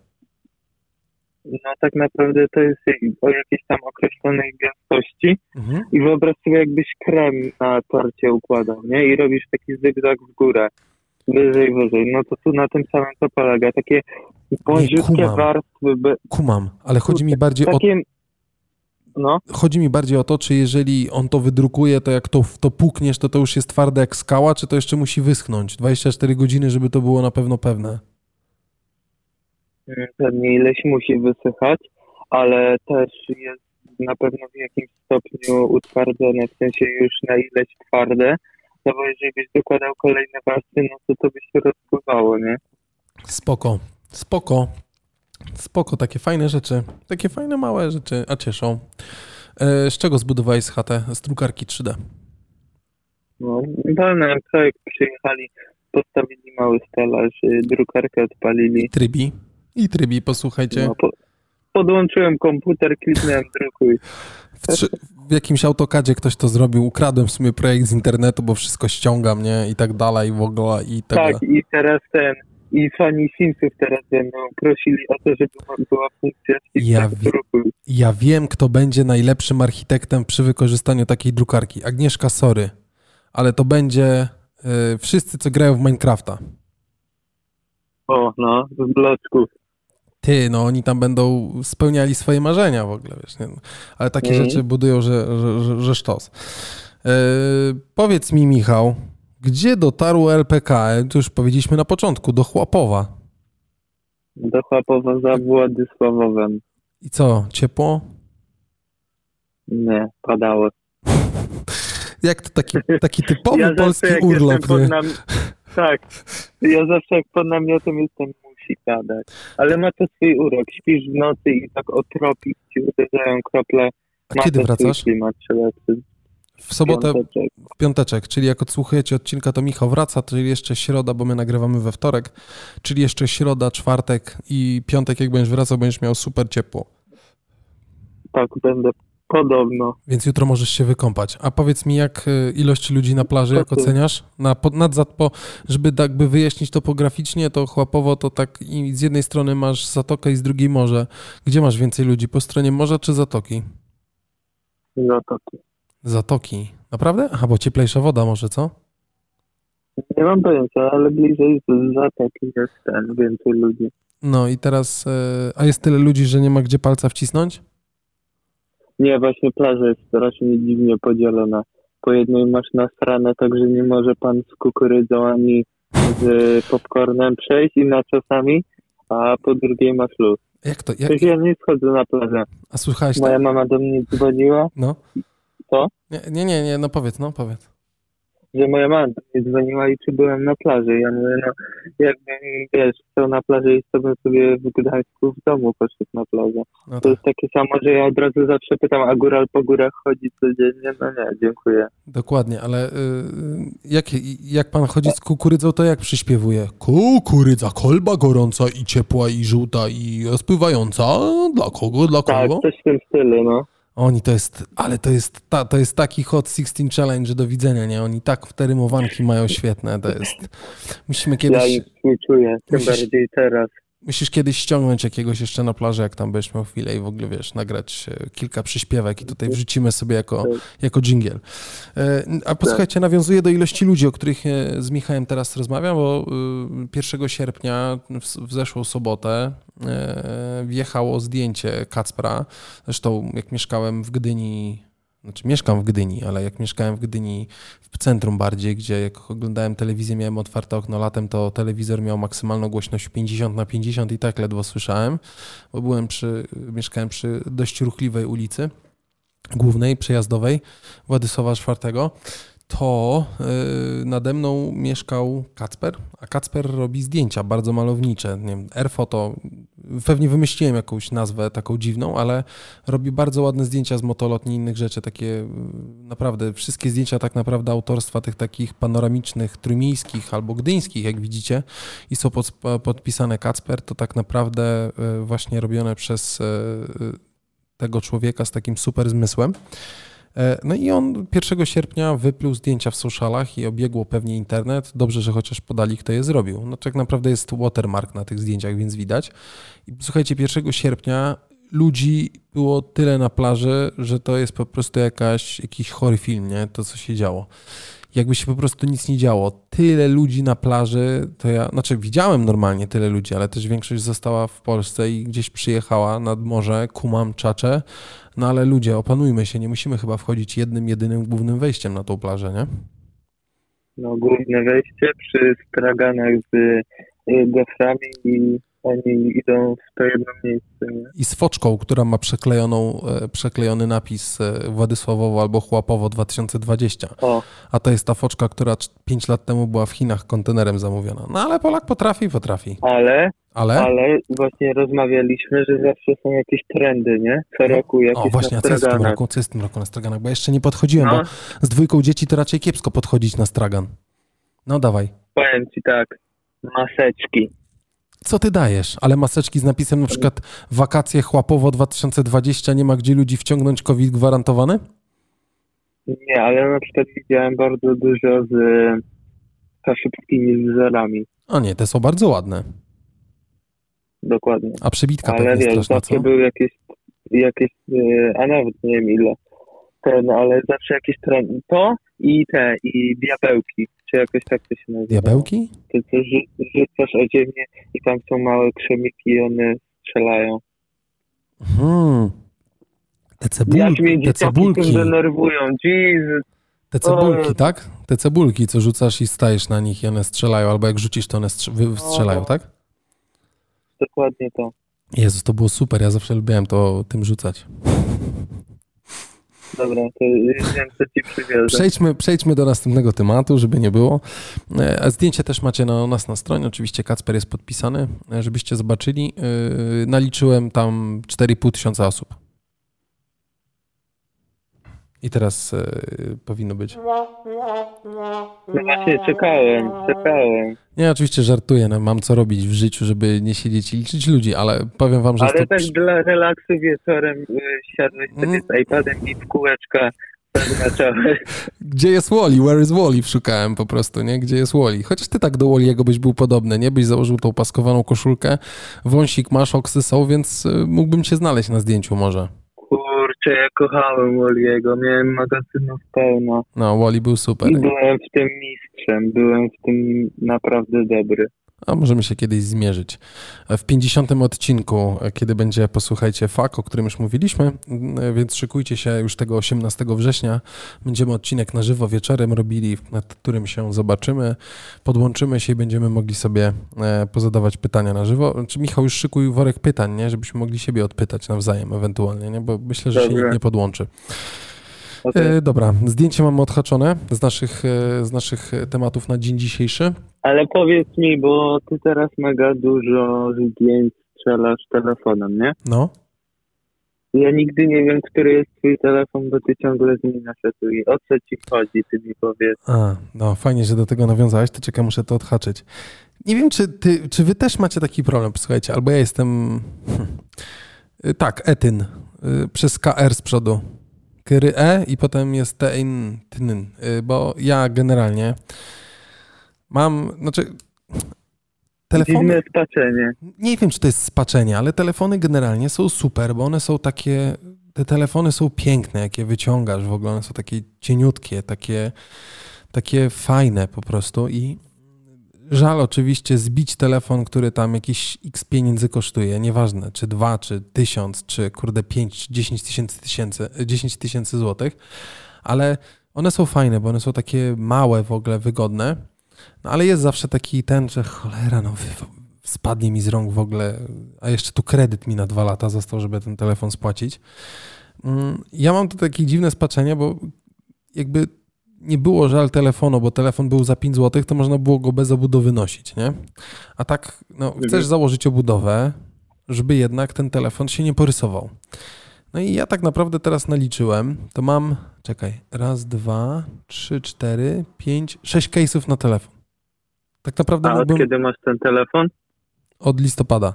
No tak naprawdę to jest o jakiejś tam określonej gęstości
Mhm.
i wyobraź sobie jakbyś krem na torcie układał, nie? I robisz taki zygzak w górę, wyżej, wyżej. No to tu na tym samym to polega. Takie wąziutkie warstwy, be-
Kumam, ale chodzi mi bardziej o
takie... No,
chodzi mi bardziej o to, czy jeżeli on to wydrukuje, to jak to, to pukniesz, to to już jest twarde jak skała, czy to jeszcze musi wyschnąć? 24 godziny, żeby to było na pewno pewne.
Pewnie ileś musi wysychać, ale też jest na pewno w jakimś stopniu utwardzone, w sensie już na ileś twarde, no bo jeżeli byś dokładał kolejne warstwy, no to to by się rozpływało, nie?
Spoko, spoko, spoko, takie fajne rzeczy, takie fajne małe rzeczy, a cieszą. E, z czego zbudowałeś chatę? Z drukarki 3D.
No, wolny projekt przyjechali, postawili mały stelaż, y, drukarkę odpalili.
Trybi. I trybi, posłuchajcie.
No, po, podłączyłem komputer, kliknąłem drukuj.
W, trzy, w jakimś autokadzie ktoś to zrobił, ukradłem w sumie projekt z internetu, bo wszystko ściąga mnie i tak dalej w ogóle i tego.
Tak, i teraz ten, i fani Simsów teraz będą prosili o to, żeby była funkcja
Ja
drukuj.
Ja wiem, kto będzie najlepszym architektem przy wykorzystaniu takiej drukarki. Agnieszka, sorry, ale to będzie y, wszyscy, co grają w Minecrafta.
O, no, z bloczków.
Ty, no oni tam będą spełniali swoje marzenia w ogóle, wiesz, nie? ale takie
Mhm.
rzeczy budują, że, że, że, że sztos. Yy, powiedz mi, Michał, gdzie dotarło LPK? Tu już powiedzieliśmy na początku, do Chłapowa.
Do Chłapowa za Władysławowem.
I co, ciepło?
Nie, padało.
Jak to taki, taki *laughs* typowy
ja zawsze
polski
jak
urlop, nie?
nam... Tak, ja zawsze jak pod namiotem jestem, musi padać. Ale ma to swój urok. Śpisz w nocy i tak otropi ci uderzają krople.
A
Ma
kiedy wracasz?
klimat,
W sobotę,
piąteczek.
w piąteczek, czyli jak odsłuchujecie odcinka, to Michał wraca, czyli jeszcze środa, bo my nagrywamy we wtorek, czyli jeszcze środa, czwartek i piątek, jak będziesz wracał, będziesz miał super ciepło.
Tak, będę podobno.
Więc jutro możesz się wykąpać. A powiedz mi, jak y, ilość ludzi na plaży, jak oceniasz? Na, po, nad, po, żeby tak by wyjaśnić to pograficznie, to chłapowo to tak z jednej strony masz zatokę i z drugiej morze. Gdzie masz więcej ludzi? Po stronie morza czy zatoki?
Zatoki.
Zatoki. Naprawdę? Aha, bo cieplejsza woda może, co?
Nie mam pojęcia, ale bliżej zatoki jest ten, więcej ludzi.
No i teraz, y, a jest tyle ludzi, że nie ma gdzie palca wcisnąć?
Nie, właśnie plaża jest strasznie dziwnie podzielona. Po jednej masz nasrane, także nie może pan z kukurydzą ani z popcornem przejść i naczosami, a po drugiej masz luz.
Jak to? Jak,
ja nie schodzę na plażę.
a słuchałeś
Moja
tak?
mama do mnie dzwoniła,
No.
Co?
Nie, nie, nie, no powiedz, no powiedz.
Że moja mama do mnie dzwoniła i czy byłem na plaży. Ja mówię, no jakbym, wiesz, chciał na plaży iść, to bym sobie w Gdańsku w domu poszedł na plażę.
No
To
tak,
jest takie samo, że ja od razu zawsze pytam, a góral po górach chodzi codziennie? No nie, dziękuję.
dokładnie, ale y, jak, jak pan chodzi z kukurydzą, to jak przyśpiewuje? Kukurydza, kolba gorąca i ciepła i żółta i rozpływająca. Dla kogo, dla
Tak,
kogo?
coś w tym stylu, no.
Oni to jest, ale to jest, ta, to jest taki Hot 16 Challenge, że do widzenia, nie? Oni tak te rymowanki mają świetne, to jest... Musimy
Ja
kiedyś,
ich współczuję, tym
Musisz-
bardziej teraz.
musisz kiedyś ściągnąć jakiegoś jeszcze na plaży, jak tam będziesz miał chwilę i w ogóle, wiesz, nagrać e, kilka przyśpiewek i tutaj wrzucimy sobie jako, jako dżingiel. E, A posłuchajcie, nawiązuję do ilości ludzi, o których e, z Michałem teraz rozmawiam, bo y, 1 sierpnia w, zeszłą sobotę wjechało zdjęcie Kacpra. Zresztą jak mieszkałem w Gdyni, znaczy mieszkam w Gdyni, ale jak mieszkałem w Gdyni w centrum bardziej, gdzie jak oglądałem telewizję, miałem otwarte okno latem, to telewizor miał maksymalną głośność 50 na 50 i tak ledwo słyszałem, bo byłem przy, mieszkałem przy dość ruchliwej ulicy głównej, przejazdowej Władysława IV, to yy, nade mną mieszkał Kacper, a Kacper robi zdjęcia bardzo malownicze. Nie wiem, Airfoto, pewnie wymyśliłem jakąś nazwę taką dziwną, ale robi bardzo ładne zdjęcia z motolotni i innych rzeczy, takie yy, naprawdę, wszystkie zdjęcia tak naprawdę autorstwa tych takich panoramicznych, trójmiejskich albo gdyńskich, jak widzicie, i są pod, podpisane Kacper, to tak naprawdę yy, właśnie robione przez tego człowieka z takim super zmysłem. E, No i on 1 sierpnia wypluł zdjęcia w socialach i obiegło pewnie internet. Dobrze, że chociaż podali, kto je zrobił. No tak naprawdę jest watermark na tych zdjęciach, więc widać. I słuchajcie, 1 sierpnia ludzi było tyle na plaży, że to jest po prostu jakaś, jakiś chory film, nie? To, co się działo. Jakby się po prostu nic nie działo. Tyle ludzi na plaży, to ja, znaczy widziałem normalnie tyle ludzi, ale też większość została w Polsce i gdzieś przyjechała nad morze, kumam, czacze. No ale ludzie, opanujmy się, nie musimy chyba wchodzić jednym, jedynym głównym wejściem na tą plażę, nie?
No, główne wejście przy straganach z y, goframi i oni idą w to jedno miejsce. Nie?
I z foczką, która ma przeklejoną, e, przeklejony napis e, Władysławowo albo Chłapowo 2020.
O,
A to jest ta foczka, która 5 lat temu była w Chinach kontenerem zamówiona. No ale Polak potrafi, potrafi.
ale,
Ale?
ale właśnie rozmawialiśmy, że zawsze są jakieś trendy, nie? Co roku jakieś
O właśnie, a co jest w tym roku? Co jest w tym roku na straganach? Bo ja jeszcze nie podchodziłem,
No,
bo z dwójką dzieci to raczej kiepsko podchodzić na stragan. No dawaj.
powiem ci tak, maseczki.
Co ty dajesz? Ale maseczki z napisem na przykład wakacje Chłapowo 2020 nie ma gdzie ludzi wciągnąć COVID gwarantowany?
Nie, ale na przykład widziałem bardzo dużo z kaszubskimi wzorami.
O nie, te są bardzo ładne.
Dokładnie.
A przebitka
Ale
pewnie
wiesz,
straszna,
były jakieś, jakieś e, a nawet nie wiem ile, ten, ale zawsze jakieś trendy. To i te, i diabełki, czy jakoś tak to się nazywa.
Diabełki?
To co rzu- rzucasz o ziemię i tam są małe krzemiki i one strzelają.
Hmm. Te, cebul...
Jak mnie
te
tym
cebulki,
denerwują, Jesus.
te cebulki,
O.
tak? Te cebulki, co rzucasz i stajesz na nich i one strzelają, albo jak rzucisz, to one strzelają,
O.
tak?
Dokładnie to.
Jezus, to było super, ja zawsze lubiłem to tym rzucać.
Dobra, to wiem, co ci przywiozę.
Przejdźmy, przejdźmy do następnego tematu, żeby nie było. E, Zdjęcie też macie na nas na stronie. Oczywiście Kacper jest podpisany, e, żebyście zobaczyli. E, Naliczyłem tam 4,5 tysiąca osób. I teraz e, powinno być.
No właśnie, czekałem, czekałem.
Nie, oczywiście żartuję, no, mam co robić w życiu, żeby nie siedzieć i liczyć ludzi, ale powiem wam, że
Ale
to...
tak dla relaksu wieczorem y, siadłeś sobie
Mm.
z iPadem i w kółeczka.
Gdzie jest Wally? Where is Wally? Szukałem po prostu, nie? Gdzie jest Wally? Chociaż ty tak do Wally'ego byś był podobny, nie? Byś założył tą paskowaną koszulkę, wąsik masz, oksy są, więc y, mógłbym cię znaleźć na zdjęciu może.
Kurczę, ja kochałem Woliego, miałem magazynów pełno.
No, Wally był super.
I byłem w tym mistrzem, byłem w tym naprawdę dobry.
A możemy się kiedyś zmierzyć. W 50. odcinku, kiedy będzie, posłuchajcie, FAK, o którym już mówiliśmy, mm, więc szykujcie się już tego 18 września. Będziemy odcinek na żywo wieczorem robili, nad którym się zobaczymy, podłączymy się i będziemy mogli sobie e, pozadawać pytania na żywo. Czy Michał, już szykuj worek pytań, nie? Żebyśmy mogli siebie odpytać nawzajem ewentualnie, nie? Bo myślę, że się
Dobra.
nikt nie podłączy.
Okej.
E, dobra, zdjęcie mamy odhaczone z naszych, e, z naszych tematów na dzień dzisiejszy.
Ale powiedz mi, bo ty teraz mega dużo zdjęć strzelasz telefonem, nie?
No.
Ja nigdy nie wiem, który jest twój telefon, bo ty ciągle zmieniasz etui. O co ci chodzi, ty mi powiedz.
A, no fajnie, że do tego nawiązałeś, to czekaj, muszę to odhaczyć. Nie wiem, czy, ty, czy wy też macie taki problem, słuchajcie, albo ja jestem... Y, Tak, etyn. y, przez KR z przodu. Kyry E i potem jest Tein, Tyn, y, bo ja generalnie mam, znaczy telefony,
Dziwne spaczenie.
nie wiem czy to jest spaczenie, ale telefony generalnie są super, bo one są takie, te telefony są piękne, jakie wyciągasz w ogóle, one są takie cieniutkie, takie, takie fajne po prostu i żal oczywiście zbić telefon, który tam jakiś x pieniędzy kosztuje, nieważne, czy dwa, czy tysiąc, czy kurde pięć, dziesięć tysięcy, tysięcy, dziesięć tysięcy złotych, ale one są fajne, bo one są takie małe w ogóle, wygodne, no ale jest zawsze taki ten, że cholera, no spadnie mi z rąk w ogóle, a jeszcze tu kredyt mi na dwa lata został, żeby ten telefon spłacić. Mm, Ja mam tu takie dziwne spaczenie, bo jakby nie było żal telefonu, bo telefon był za 5 zł, to można było go bez obudowy nosić, nie? A tak, no, chcesz
Mhm.
założyć obudowę, żeby jednak ten telefon się nie porysował. No i ja tak naprawdę teraz naliczyłem, to mam, czekaj, raz, dwa, trzy, cztery, pięć, sześć case'ów na telefon. Tak naprawdę
A od
mógłbym
kiedy masz ten telefon?
od listopada.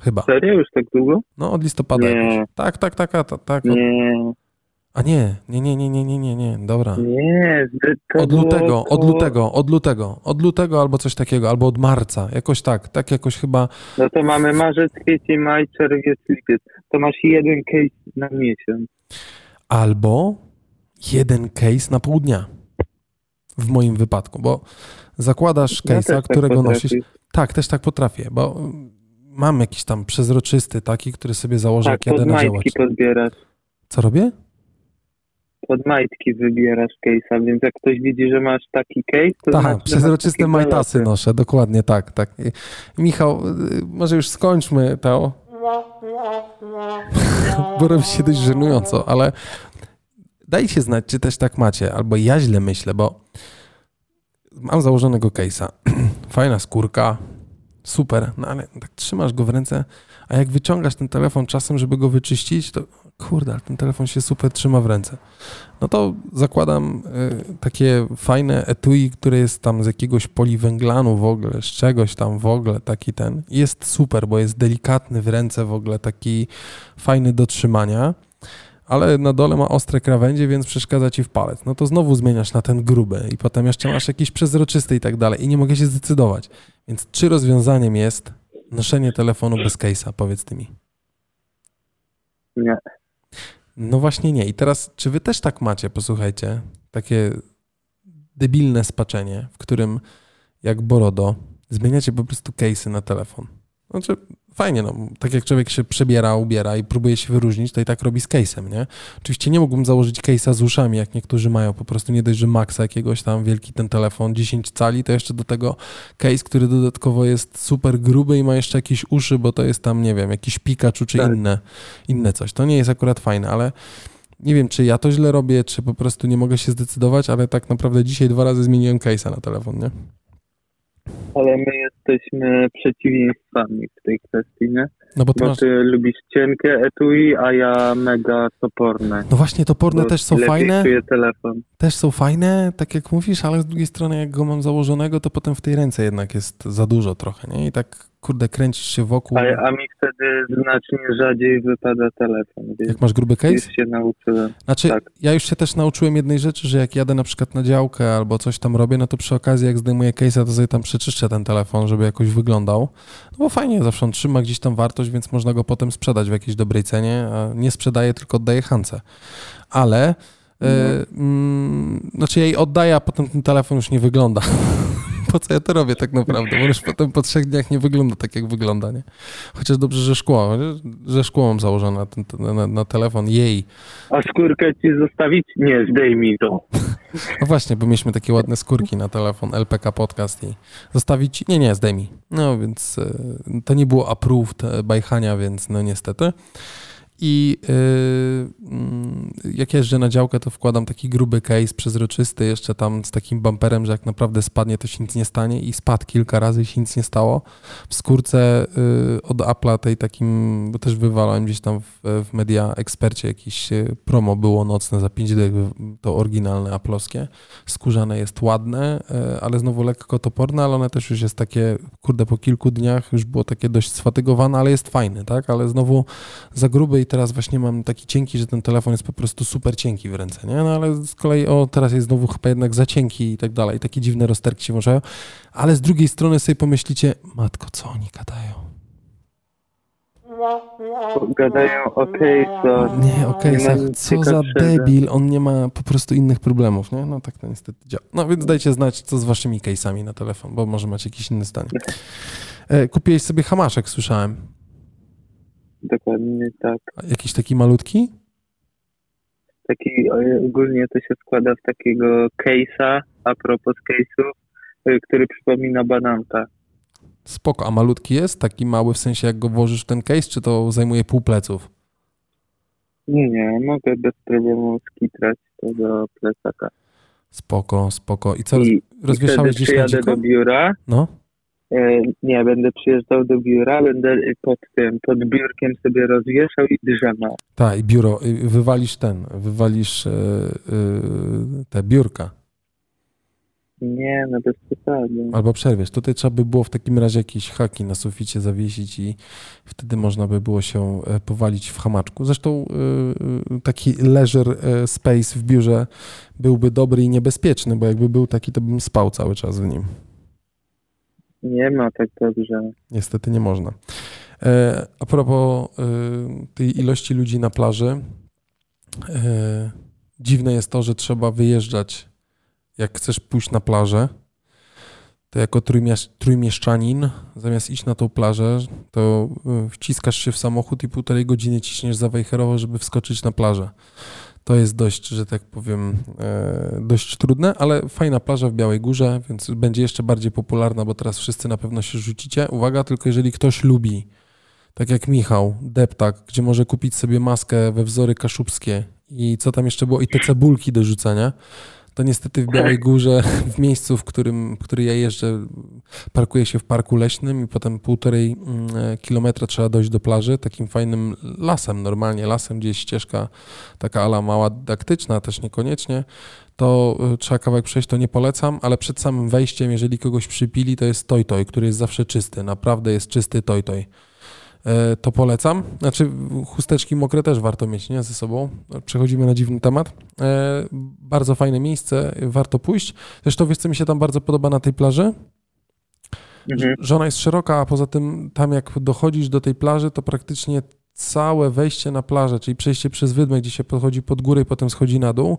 Chyba.
Serio? Już tak długo?
No od listopada.
Nie.
jakoś. Tak, tak, tak, tak, tak. Od...
Nie,
A nie, nie, nie, nie, nie, nie, nie, nie, dobra.
nie. to
Od
było
lutego, od
około-
lutego, od lutego, od lutego albo coś takiego, albo od marca, jakoś tak, tak jakoś chyba,
No to mamy marzec, kwiecień, maj, czerwiec, lipiec. To masz jeden case na miesiąc.
albo jeden case na pół dnia. W moim wypadku, bo zakładasz
Ja
case'a,
też tak
którego
potrafię.
nosisz. Tak, też tak potrafię, bo mam jakiś tam przezroczysty taki, który sobie założę,
Tak,
jak jadę na działacz. Co robię?
Pod majtki wybierasz case'a, więc jak ktoś widzi, że masz taki case, to
Tak,
znaczy,
przezroczyste majtasy noszę, dokładnie tak, tak. Michał, y, może już skończmy to, *laughs* bo robi się dość żenująco, ale dajcie znać, czy też tak macie, albo ja źle myślę, bo mam założonego case'a, *clears throat* fajna skórka, super, no ale tak trzymasz go w ręce, a jak wyciągasz ten telefon czasem, żeby go wyczyścić, to kurde, ale ten telefon się super trzyma w ręce. No to zakładam y, takie fajne etui, które jest tam z jakiegoś poliwęglanu w ogóle, z czegoś tam w ogóle, taki ten. Jest super, bo jest delikatny w ręce w ogóle, taki fajny do trzymania, ale na dole ma ostre krawędzie, więc przeszkadza ci w palec. No to znowu zmieniasz na ten gruby i potem jeszcze masz jakiś przezroczysty i tak dalej i nie mogę się zdecydować. Więc czy rozwiązaniem jest noszenie telefonu bez case'a, powiedz ty mi.
Nie.
No właśnie nie. I teraz, czy wy też tak macie, posłuchajcie, takie debilne spaczenie, w którym jak Borodo zmieniacie po prostu case'y na telefon. Znaczy, fajnie, no, tak jak człowiek się przebiera, ubiera i próbuje się wyróżnić, to i tak robi z case'em, nie? Oczywiście nie mógłbym założyć case'a z uszami, jak niektórzy mają, po prostu nie dość, że maxa jakiegoś tam, wielki ten telefon, 10 cali, to jeszcze do tego case, który dodatkowo jest super gruby i ma jeszcze jakieś uszy, bo to jest tam, nie wiem, jakiś Pikachu czy
Tak.
inne, inne coś. To nie jest akurat fajne, ale nie wiem, czy ja to źle robię, czy po prostu nie mogę się zdecydować, ale tak naprawdę dzisiaj dwa razy zmieniłem case'a na telefon, nie?
Ale my jesteśmy przeciwieństwami w tej kwestii, nie?
No bo ty
Bo
masz...
ty lubisz cienkie etui, a ja mega toporne.
No właśnie, toporne
Bo
też są fajne,
telefon.
też są fajne, tak jak mówisz, ale z drugiej strony jak go mam założonego, to potem w tej ręce jednak jest za dużo trochę, nie? I tak, kurde, kręcisz się wokół.
A, a mi wtedy znacznie rzadziej wypada telefon,
Jak masz gruby case?
już się nauczyłem.
Znaczy,
Tak.
ja już się też nauczyłem jednej rzeczy, że jak jadę na przykład na działkę albo coś tam robię, no to przy okazji jak zdejmuję case'a, to sobie tam przeczyszczę ten telefon, żeby jakoś wyglądał. No bo fajnie, zawsze on trzyma gdzieś tam wartość, więc można go potem sprzedać w jakiejś dobrej cenie, a nie sprzedaję, tylko oddaję Hance. Ale, e, mm, znaczy ja jej oddaję, a potem ten telefon już nie wygląda. *laughs* po co ja to robię tak naprawdę? Bo już potem po trzech dniach nie wygląda tak, jak wygląda, nie? Chociaż dobrze, że szkło, że szkło mam założone na, na, na telefon jej.
A skórkę ci zostawić? Nie, zdejmij to.
No właśnie, bo mieliśmy takie ładne skórki na telefon LPK Podcast i zostawić... Nie, nie, zdejmij. No więc e, to nie było approved e, by Hania, więc no niestety. I yy, jak jeżdżę na działkę, to wkładam taki gruby case przezroczysty, jeszcze tam z takim bumperem, że jak naprawdę spadnie, to się nic nie stanie. I spadł kilka razy i się nic nie stało. W skórce yy, od Apple'a tej takim, bo też wywalałem gdzieś tam w, w Media Ekspercie jakieś y, promo było nocne za 5 dych, to oryginalne aploskie. Skórzane jest ładne, yy, ale znowu lekko toporne, ale one też już jest takie, kurde, po kilku dniach już było takie dość sfatygowane, ale jest fajny, tak? Ale znowu za gruby i teraz właśnie mam taki cienki, że ten telefon jest po prostu super cienki w ręce, nie? No ale z kolei, o, teraz jest znowu chyba jednak za cienki i tak dalej, takie dziwne rozterki się włączają, ale z drugiej strony sobie pomyślicie, matko, co oni gadają?
Gadają o case'ach.
Nie, o case'ach,
nic
co za debil, on nie ma po prostu innych problemów, nie? No tak to niestety działa. No więc dajcie znać, co z waszymi case'ami na telefon, bo może macie jakieś inne zdanie. E, kupiłeś sobie hamaszek, słyszałem.
Dokładnie tak.
A Jakiś taki malutki?
Taki e, ogólnie to się składa w takiego case'a, a propos case'ów, e, który przypomina bananka.
Spoko, a malutki jest? Taki mały w sensie jak go włożysz w ten case, czy to zajmuje pół pleców?
Nie, nie, mogę bez problemu skitrać to do plecaka.
Spoko, spoko. I co,
I, i
rozwieszałeś
wtedy
gdzieś na dziko?
do biura.
No,
nie, będę przyjeżdżał do biura, będę e, pod tym, pod biurkiem sobie rozwieszał i drzemał.
tak, i biuro. Wywalisz ten, wywalisz y, y, te biurka.
Nie, no bez przesady.
Albo przerwiesz. Tutaj trzeba by było w takim razie jakieś haki na suficie zawiesić i wtedy można by było się e, powalić w hamaczku. Zresztą y, y, taki leisure e, space w biurze byłby dobry i niebezpieczny, bo jakby był taki, to bym spał cały czas w nim.
Nie ma tak dobrze.
Niestety nie można. E, a propos e, tej ilości ludzi na plaży, e, dziwne jest to, że trzeba wyjeżdżać, jak chcesz pójść na plażę, to jako trójmieszczanin, zamiast iść na tą plażę, to wciskasz się w samochód i półtorej godziny ciśniesz za wejherowo, żeby wskoczyć na plażę. To jest dość, że tak powiem, e, dość trudne, ale fajna plaża w Białej Górze, więc będzie jeszcze bardziej popularna, bo teraz wszyscy na pewno się rzucicie. Uwaga, tylko jeżeli ktoś lubi, tak jak Michał, deptak, gdzie może kupić sobie maskę we wzory kaszubskie i co tam jeszcze było, i te cebulki do rzucania, to niestety w Białej Górze, w miejscu, w którym, w który ja jeżdżę, parkuję się w parku leśnym i potem półtorej mm, e, kilometra trzeba dojść do plaży, takim fajnym lasem, normalnie lasem, gdzie jest ścieżka taka ala mała dydaktyczna, też niekoniecznie, to y, trzeba kawałek przejść, to nie polecam, ale przed samym wejściem, jeżeli kogoś przypili, to jest toj-toj, który jest zawsze czysty, naprawdę jest czysty toj-toj. E, To polecam. Znaczy, chusteczki mokre też warto mieć nie, ze sobą. Przechodzimy na dziwny temat. E, Bardzo fajne miejsce, warto pójść. Zresztą wiesz, co mi się tam bardzo podoba na tej plaży?
Mhm.
że ona jest szeroka, a poza tym tam jak dochodzisz do tej plaży, to praktycznie całe wejście na plażę, czyli przejście przez wydmę, gdzie się podchodzi pod górę i potem schodzi na dół,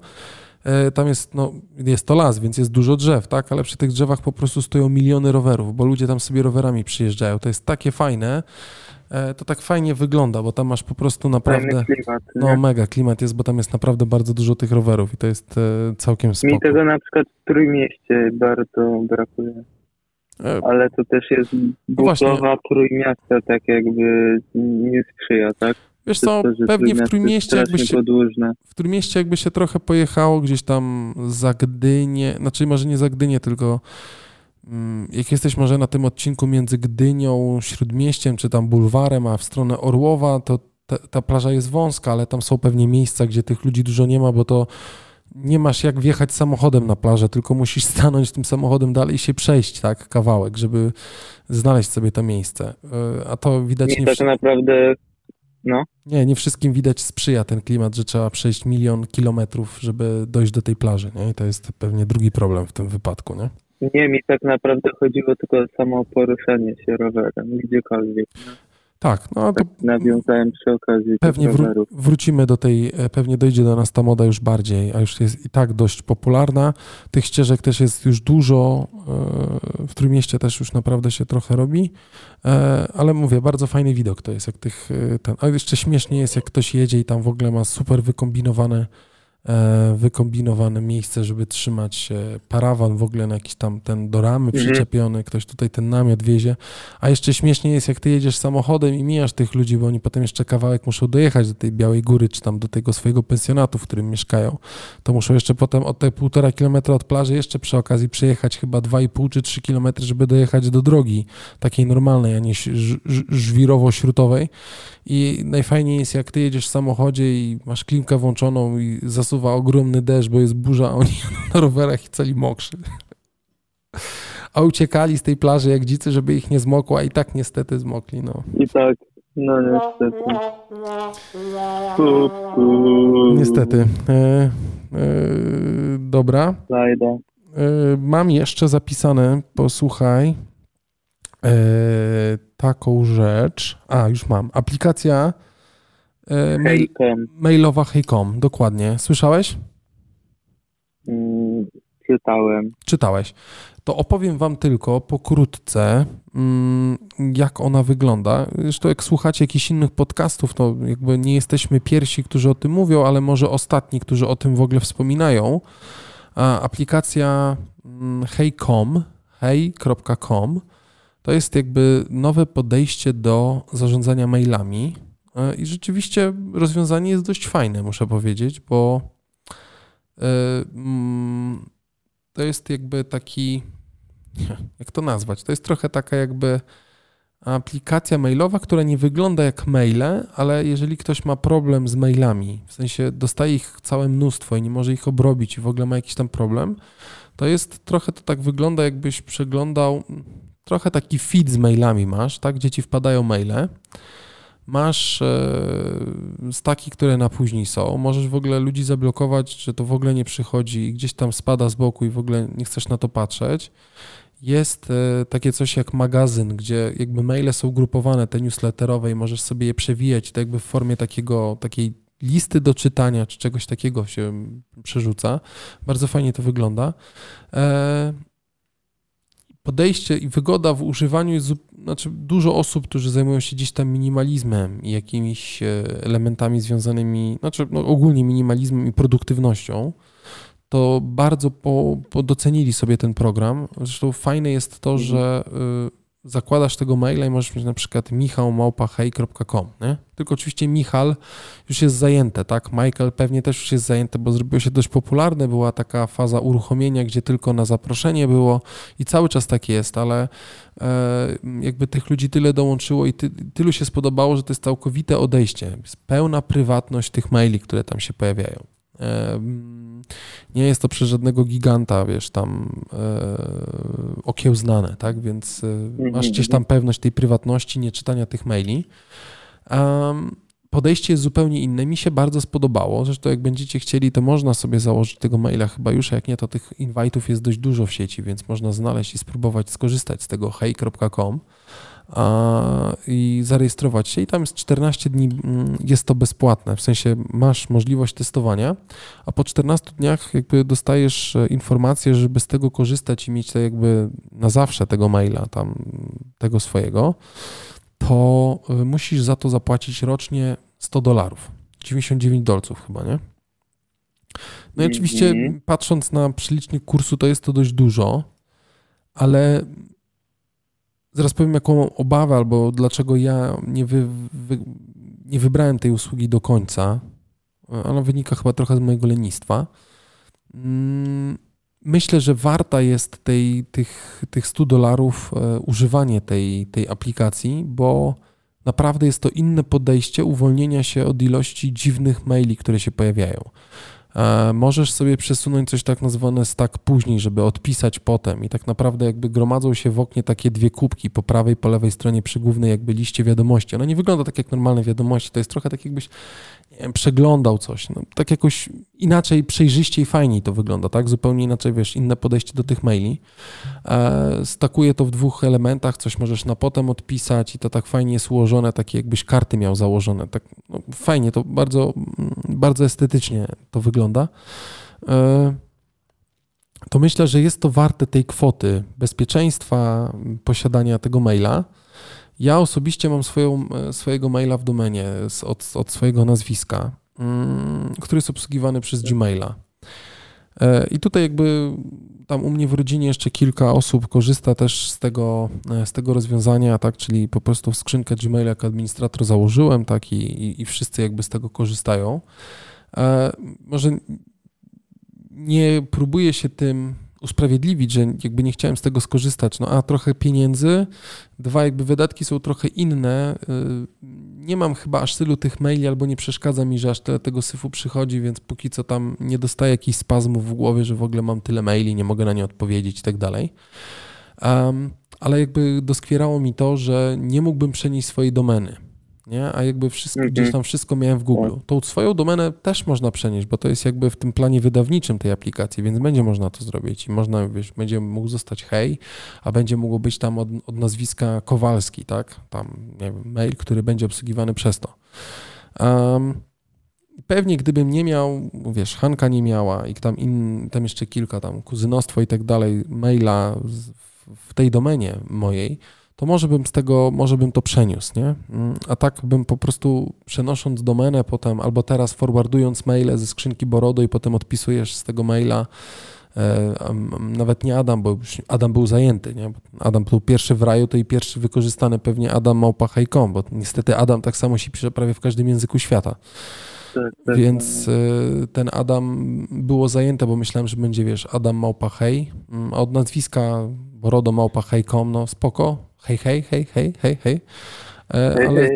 e, tam jest, no, jest to las, więc jest dużo drzew, tak, ale przy tych drzewach po prostu stoją miliony rowerów, bo ludzie tam sobie rowerami przyjeżdżają. To jest takie fajne, to tak fajnie wygląda, bo tam masz po prostu naprawdę,
klimat.
no
nie?
mega klimat jest, bo tam jest naprawdę bardzo dużo tych rowerów i to jest e, całkiem
Mi
spoko.
tego na przykład w Trójmieście bardzo brakuje.
E,
Ale to też jest
No
budowa Trójmiasta tak jakby nie sprzyja, tak?
Wiesz co,
to,
pewnie w Trójmieście jakby się
podłużne.
w Trójmieście jakby się trochę pojechało gdzieś tam za Gdynię, znaczy może nie za Gdynię, tylko jak jesteś może na tym odcinku między Gdynią, Śródmieściem, czy tam Bulwarem, a w stronę Orłowa, to ta, ta plaża jest wąska, ale tam są pewnie miejsca, gdzie tych ludzi dużo nie ma, bo to nie masz jak wjechać samochodem na plażę, tylko musisz *laughs* stanąć tym samochodem dalej i się przejść, tak, kawałek, żeby znaleźć sobie to miejsce. Yy, A to widać nie,
tak
wszy-
naprawdę, no,
nie, nie wszystkim widać sprzyja ten klimat, że trzeba przejść milion kilometrów, żeby dojść do tej plaży, nie? I to jest pewnie drugi problem w tym wypadku, nie?
Nie, mi tak naprawdę chodziło tylko o samo poruszanie się rowerem, gdziekolwiek.
Tak, no to
Tak nawiązałem przy okazji
pewnie wró- wrócimy do tej, e, pewnie dojdzie do nas ta moda już bardziej, a już jest i tak dość popularna. Tych ścieżek też jest już dużo, e, w Trójmieście też już naprawdę się trochę robi, e, ale mówię, bardzo fajny widok to jest, jak tych, ten, a jeszcze śmiesznie jest, jak ktoś jedzie i tam w ogóle ma super wykombinowane wykombinowane miejsce, żeby trzymać e, parawan w ogóle na jakiś tam ten do ramy
Mhm.
przyczepiony, ktoś tutaj ten namiot wiezie. A jeszcze śmiesznie jest, jak ty jedziesz samochodem i mijasz tych ludzi, bo oni potem jeszcze kawałek muszą dojechać do tej Białej Góry, czy tam do tego swojego pensjonatu, w którym mieszkają. To muszą jeszcze potem od te półtora kilometra od plaży jeszcze przy okazji przejechać chyba 2,5 czy 3 kilometry, żeby dojechać do drogi takiej normalnej, a nie żwirowo-śrutowej. I najfajniej jest, jak ty jedziesz w samochodzie i masz klimkę włączoną i zasuwa ogromny deszcz, bo jest burza, a oni na rowerach i cali mokrzy. A uciekali z tej plaży jak dzicy, żeby ich nie zmokło, a i tak niestety zmokli, no.
I tak, no niestety.
Niestety. E, e, dobra.
Znajdę.
E, mam jeszcze zapisane, posłuchaj, e, taką rzecz. A, już mam. Aplikacja mail,
Hejkom.
mailowa Heycom, dokładnie. Słyszałeś?
Mm, czytałem.
Czytałeś. To opowiem Wam tylko pokrótce, mm, jak ona wygląda. Zresztą, jak słuchacie jakichś innych podcastów, to jakby nie jesteśmy pierwsi, którzy o tym mówią, ale może ostatni, którzy o tym w ogóle wspominają. Aplikacja mm, Hey.com, hey.com, to jest jakby nowe podejście do zarządzania mailami. E, I rzeczywiście rozwiązanie jest dość fajne, muszę powiedzieć, bo e, mm, to jest jakby taki, *laughs* jak to nazwać? To jest trochę taka jakby aplikacja mailowa, która nie wygląda jak maile, ale jeżeli ktoś ma problem z mailami, w sensie dostaje ich całe mnóstwo i nie może ich obrobić i w ogóle ma jakiś tam problem, to jest trochę to tak wygląda, jakbyś przeglądał, trochę taki feed z mailami masz, tak, gdzie ci wpadają maile. Masz e, staki, które na później są. Możesz w ogóle ludzi zablokować, że to w ogóle nie przychodzi i gdzieś tam spada z boku i w ogóle nie chcesz na to patrzeć. Jest e, takie coś jak magazyn, gdzie jakby maile są grupowane, te newsletterowe i możesz sobie je przewijać, to jakby w formie takiego, takiej listy do czytania czy czegoś takiego się przerzuca. Bardzo fajnie to wygląda. E, podejście i wygoda w używaniu jest, znaczy dużo osób, którzy zajmują się gdzieś tam minimalizmem i jakimiś e, elementami związanymi, znaczy no ogólnie minimalizmem i produktywnością, to bardzo po, po docenili sobie ten program. Zresztą fajne jest to, że y, zakładasz tego maila i możesz mieć na przykład michałmałpahej.com, nie? Tylko oczywiście Michal już jest zajęte, tak? Michael pewnie też już jest zajęte, bo zrobiło się dość popularne, była taka faza uruchomienia, gdzie tylko na zaproszenie było i cały czas tak jest, ale e, jakby tych ludzi tyle dołączyło i ty, tylu się spodobało, że to jest całkowite odejście. Jest pełna prywatność tych maili, które tam się pojawiają. Nie jest to przez żadnego giganta, wiesz, tam e, okiełznane, tak? Więc e, masz gdzieś tam pewność tej prywatności, nie czytania tych maili. Podejście jest zupełnie inne. Mi się bardzo spodobało. Zresztą jak będziecie chcieli, to można sobie założyć tego maila chyba już, a jak nie, to tych invite'ów jest dość dużo w sieci, więc można znaleźć i spróbować skorzystać z tego hej.com i zarejestrować się. I tam jest 14 dni, mm, jest to bezpłatne, w sensie masz możliwość testowania, a po 14 dniach jakby dostajesz e, informację, żeby z tego korzystać i mieć to jakby na zawsze tego maila tam, tego swojego, to e, musisz za to zapłacić rocznie 100 dolarów. 99 dolców chyba, nie? No i oczywiście
Mhm.
patrząc na przelicznik kursu, to jest to dość dużo, ale zaraz powiem, jaką mam obawę, albo dlaczego ja nie, wy, wy, nie wybrałem tej usługi do końca. Ona wynika chyba trochę z mojego lenistwa. Mm, Myślę, że warta jest tej, tych, tych 100 dolarów e, używanie tej, tej aplikacji, bo naprawdę jest to inne podejście uwolnienia się od ilości dziwnych maili, które się pojawiają. E, Możesz sobie przesunąć coś tak nazwane stack później, żeby odpisać potem i tak naprawdę jakby gromadzą się w oknie takie dwie kubki po prawej, po lewej stronie przy głównej jakby liście wiadomości. Ona nie wygląda tak jak normalne wiadomości, to jest trochę tak jakbyś wiem, przeglądał coś, no, tak jakoś inaczej, przejrzyściej, fajniej to wygląda, tak? Zupełnie inaczej, wiesz, inne podejście do tych maili. E, stakuje to w dwóch elementach, coś możesz na potem odpisać i to tak fajnie jest ułożone, takie jakbyś karty miał założone, tak no, fajnie, to bardzo, mm, bardzo estetycznie to wygląda. E, to myślę, że jest to warte tej kwoty bezpieczeństwa, posiadania tego maila. Ja osobiście mam swoją, e, swojego maila w domenie od, od swojego nazwiska. mm, który jest obsługiwany przez Gmaila. E, I tutaj jakby tam u mnie w rodzinie jeszcze kilka osób korzysta też z tego, z tego rozwiązania, tak, czyli po prostu skrzynkę Gmaila jako administrator założyłem, tak, i, i wszyscy jakby z tego korzystają. Może nie próbuję się tym usprawiedliwić, że jakby nie chciałem z tego skorzystać. No a trochę pieniędzy, dwa jakby wydatki są trochę inne. Y, nie mam chyba aż tylu tych maili, albo nie przeszkadza mi, że aż tyle tego syfu przychodzi, więc póki co tam nie dostaję jakichś spazmów w głowie, że w ogóle mam tyle maili, nie mogę na nie odpowiedzieć i tak dalej. Ale jakby doskwierało mi to, że nie mógłbym przenieść swojej domeny nie? a jakby wszystko, mhm. gdzieś tam wszystko miałem w Google. Tak. Tą swoją domenę też można przenieść, bo to jest jakby w tym planie wydawniczym tej aplikacji, więc będzie można to zrobić i można, wiesz, będzie mógł zostać hej, a będzie mógł być tam od, od nazwiska Kowalski, tak? Tam, nie wiem, mail, który będzie obsługiwany przez to. Um, pewnie gdybym nie miał, wiesz, Hanka nie miała i tam, in, tam jeszcze kilka tam, kuzynostwo i tak dalej, maila w tej domenie mojej, to może bym z tego, może bym to przeniósł, nie? Mm, a tak bym po prostu przenosząc domenę potem, albo teraz forwardując maile ze skrzynki Borodo i potem odpisujesz z tego maila, e, nawet nie Adam, bo Adam był zajęty, nie? Adam był pierwszy w raju, to i pierwszy wykorzystany pewnie Adam małpa.com, bo niestety Adam tak samo się pisze prawie w każdym języku świata. Tak, tak, Więc. E, ten Adam było zajęte, bo myślałem, że będzie, wiesz, Adam małpa hej, mm, a od nazwiska Borodo małpa no spoko, hej, hej, hej, hej, hej, hej. E, ale,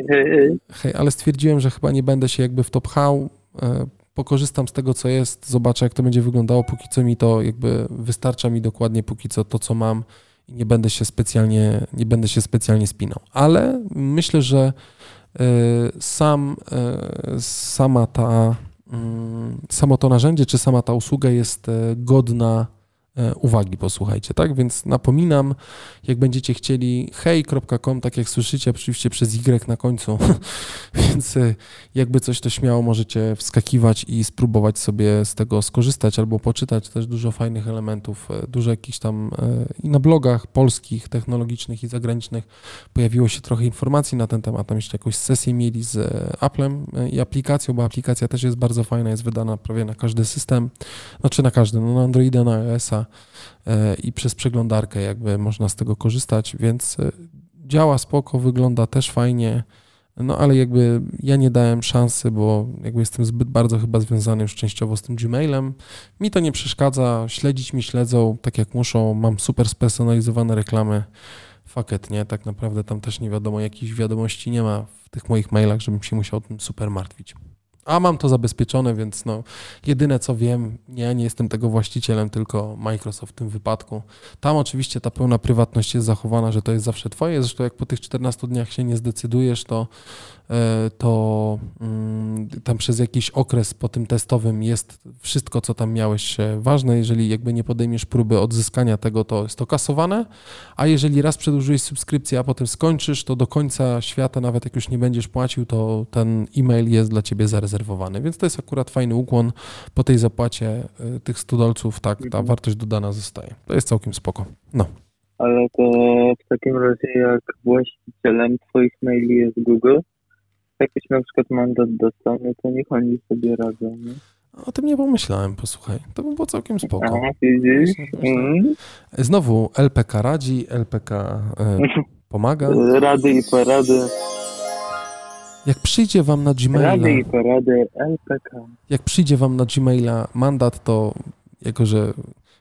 hej, ale stwierdziłem, że chyba nie będę się jakby w to pchał. E, pokorzystam z tego, co jest, zobaczę, jak to będzie wyglądało. Póki co mi to jakby wystarcza mi dokładnie póki co to, co mam i nie będę się specjalnie, nie będę się specjalnie spinał. Ale myślę, że e, sam, sama ta, mm, samo to narzędzie, czy sama ta usługa jest godna uwagi, posłuchajcie, tak? Więc napominam, jak będziecie chcieli hej.com, tak jak słyszycie, oczywiście przez Y na końcu, *laughs* więc e, jakby coś to śmiało możecie wskakiwać i spróbować sobie z tego skorzystać albo poczytać. Też dużo fajnych elementów, e, dużo jakichś tam i na blogach polskich, technologicznych i zagranicznych pojawiło się trochę informacji na ten temat, tam jeszcze jakąś sesję mieli z Applem i aplikacją, bo aplikacja też jest bardzo fajna, jest wydana prawie na każdy system, znaczy na każdy, no na Androida, na iOS-a, E, i przez przeglądarkę jakby można z tego korzystać, więc e, działa spoko, wygląda też fajnie, no ale jakby ja nie dałem szansy, bo jakby jestem zbyt bardzo chyba związany już częściowo z tym Gmailem. Mi to nie przeszkadza, śledzić mi śledzą tak jak muszą, mam super spersonalizowane reklamy. Faket, nie? Tak naprawdę tam też nie wiadomo, jakichś wiadomości nie ma w tych moich mailach, żebym się musiał tym super martwić. A mam to zabezpieczone, więc no, jedyne co wiem, ja nie jestem tego właścicielem, tylko Microsoft w tym wypadku. Tam oczywiście ta pełna prywatność jest zachowana, że to jest zawsze twoje. Zresztą jak po tych 14 dniach się nie zdecydujesz, to E, to mm, tam przez jakiś okres po tym testowym jest wszystko, co tam miałeś e, ważne. Jeżeli jakby nie podejmiesz próby odzyskania tego, to jest to kasowane, a jeżeli raz przedłużyłeś subskrypcję, a potem skończysz, to do końca świata, nawet jak już nie będziesz płacił, to ten e-mail jest dla ciebie zarezerwowany. Więc to jest akurat fajny ukłon. Po tej zapłacie e, tych 100 dolców, tak, ta mhm. wartość dodana zostaje. To jest całkiem spoko. No.
Ale to w takim razie, jak właścicielem Twoich maili jest Google, jakiś na przykład mandat dostanie, to niech oni sobie radzą. Nie?
O tym nie pomyślałem, posłuchaj. To by było całkiem spoko.
Widzisz? Mm.
Znowu LPK radzi, LPK e, *laughs* pomaga.
Rady i porady.
Jak przyjdzie wam na Gmaila...
Rady i porady LPK.
Jak przyjdzie wam na Gmaila mandat, to jako, że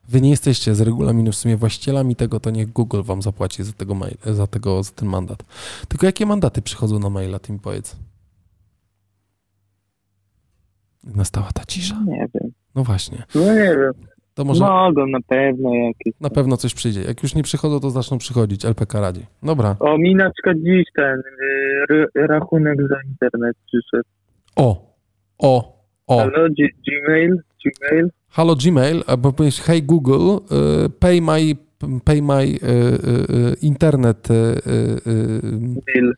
wy nie jesteście z regulaminu w sumie właścicielami tego, to niech Google wam zapłaci za, tego mail, za, tego, za ten mandat. Tylko jakie mandaty przychodzą na maila, ty mi powiedz. Nastała ta cisza.
Nie wiem.
No właśnie.
No nie wiem.
To może...
Mogą na pewno jakieś.
Na pewno coś przyjdzie. Jak już nie przychodzą, to zaczną przychodzić. LPK radzi. Dobra.
O, mi na przykład dziś ten y, rachunek za internet przyszedł.
O, o, o.
Halo, Gmail, Gmail.
Halo Gmail, albo powiesz hey Google, y, pay my, pay my y, y, internet
bill.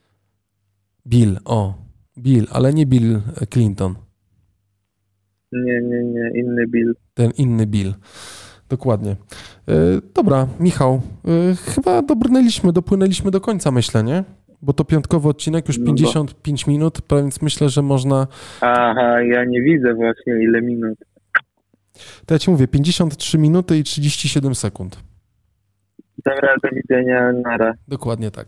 Bill, o, Bill, ale nie Bill Clinton.
Nie, nie, nie, inny Bill.
Ten inny Bill. Dokładnie. Dobra, Michał, chyba dobrnęliśmy, dopłynęliśmy do końca, myślę, nie? Bo to piątkowy odcinek, już
No bo-
55 minut, więc myślę, że można...
Aha, ja nie widzę właśnie ile minut.
To ja ci mówię, 53 minuty i 37 sekund.
Dobra, do widzenia, nara.
Dokładnie tak.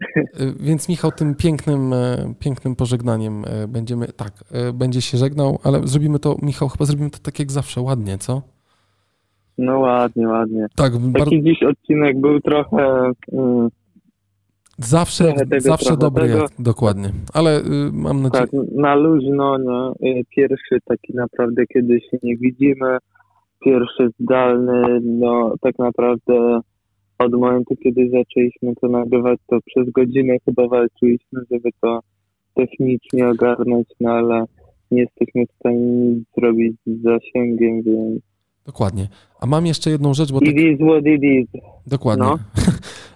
*laughs* Więc Michał tym pięknym, e, pięknym pożegnaniem e, będziemy, tak, e, będzie się żegnał, ale zrobimy to, Michał, chyba zrobimy to tak jak zawsze, ładnie, co?
No ładnie, ładnie.
Tak, bar-
Taki dziś odcinek był trochę... Mm,
zawsze,
trochę tego,
zawsze
trochę
dobry,
tego.
dokładnie. Ale y, mam nadzieję,
tak, na luźno, nie? Y, Pierwszy taki naprawdę, kiedy się nie widzimy. Pierwszy zdalny, no tak naprawdę od momentu, kiedy zaczęliśmy to nagrywać, to przez godzinę chyba walczyliśmy, żeby to technicznie ogarnąć, no ale nie jesteśmy w stanie nic zrobić z zasięgiem, więc
dokładnie. A mam jeszcze jedną rzecz, bo tak,
it is what it is.
dokładnie.
no. *laughs*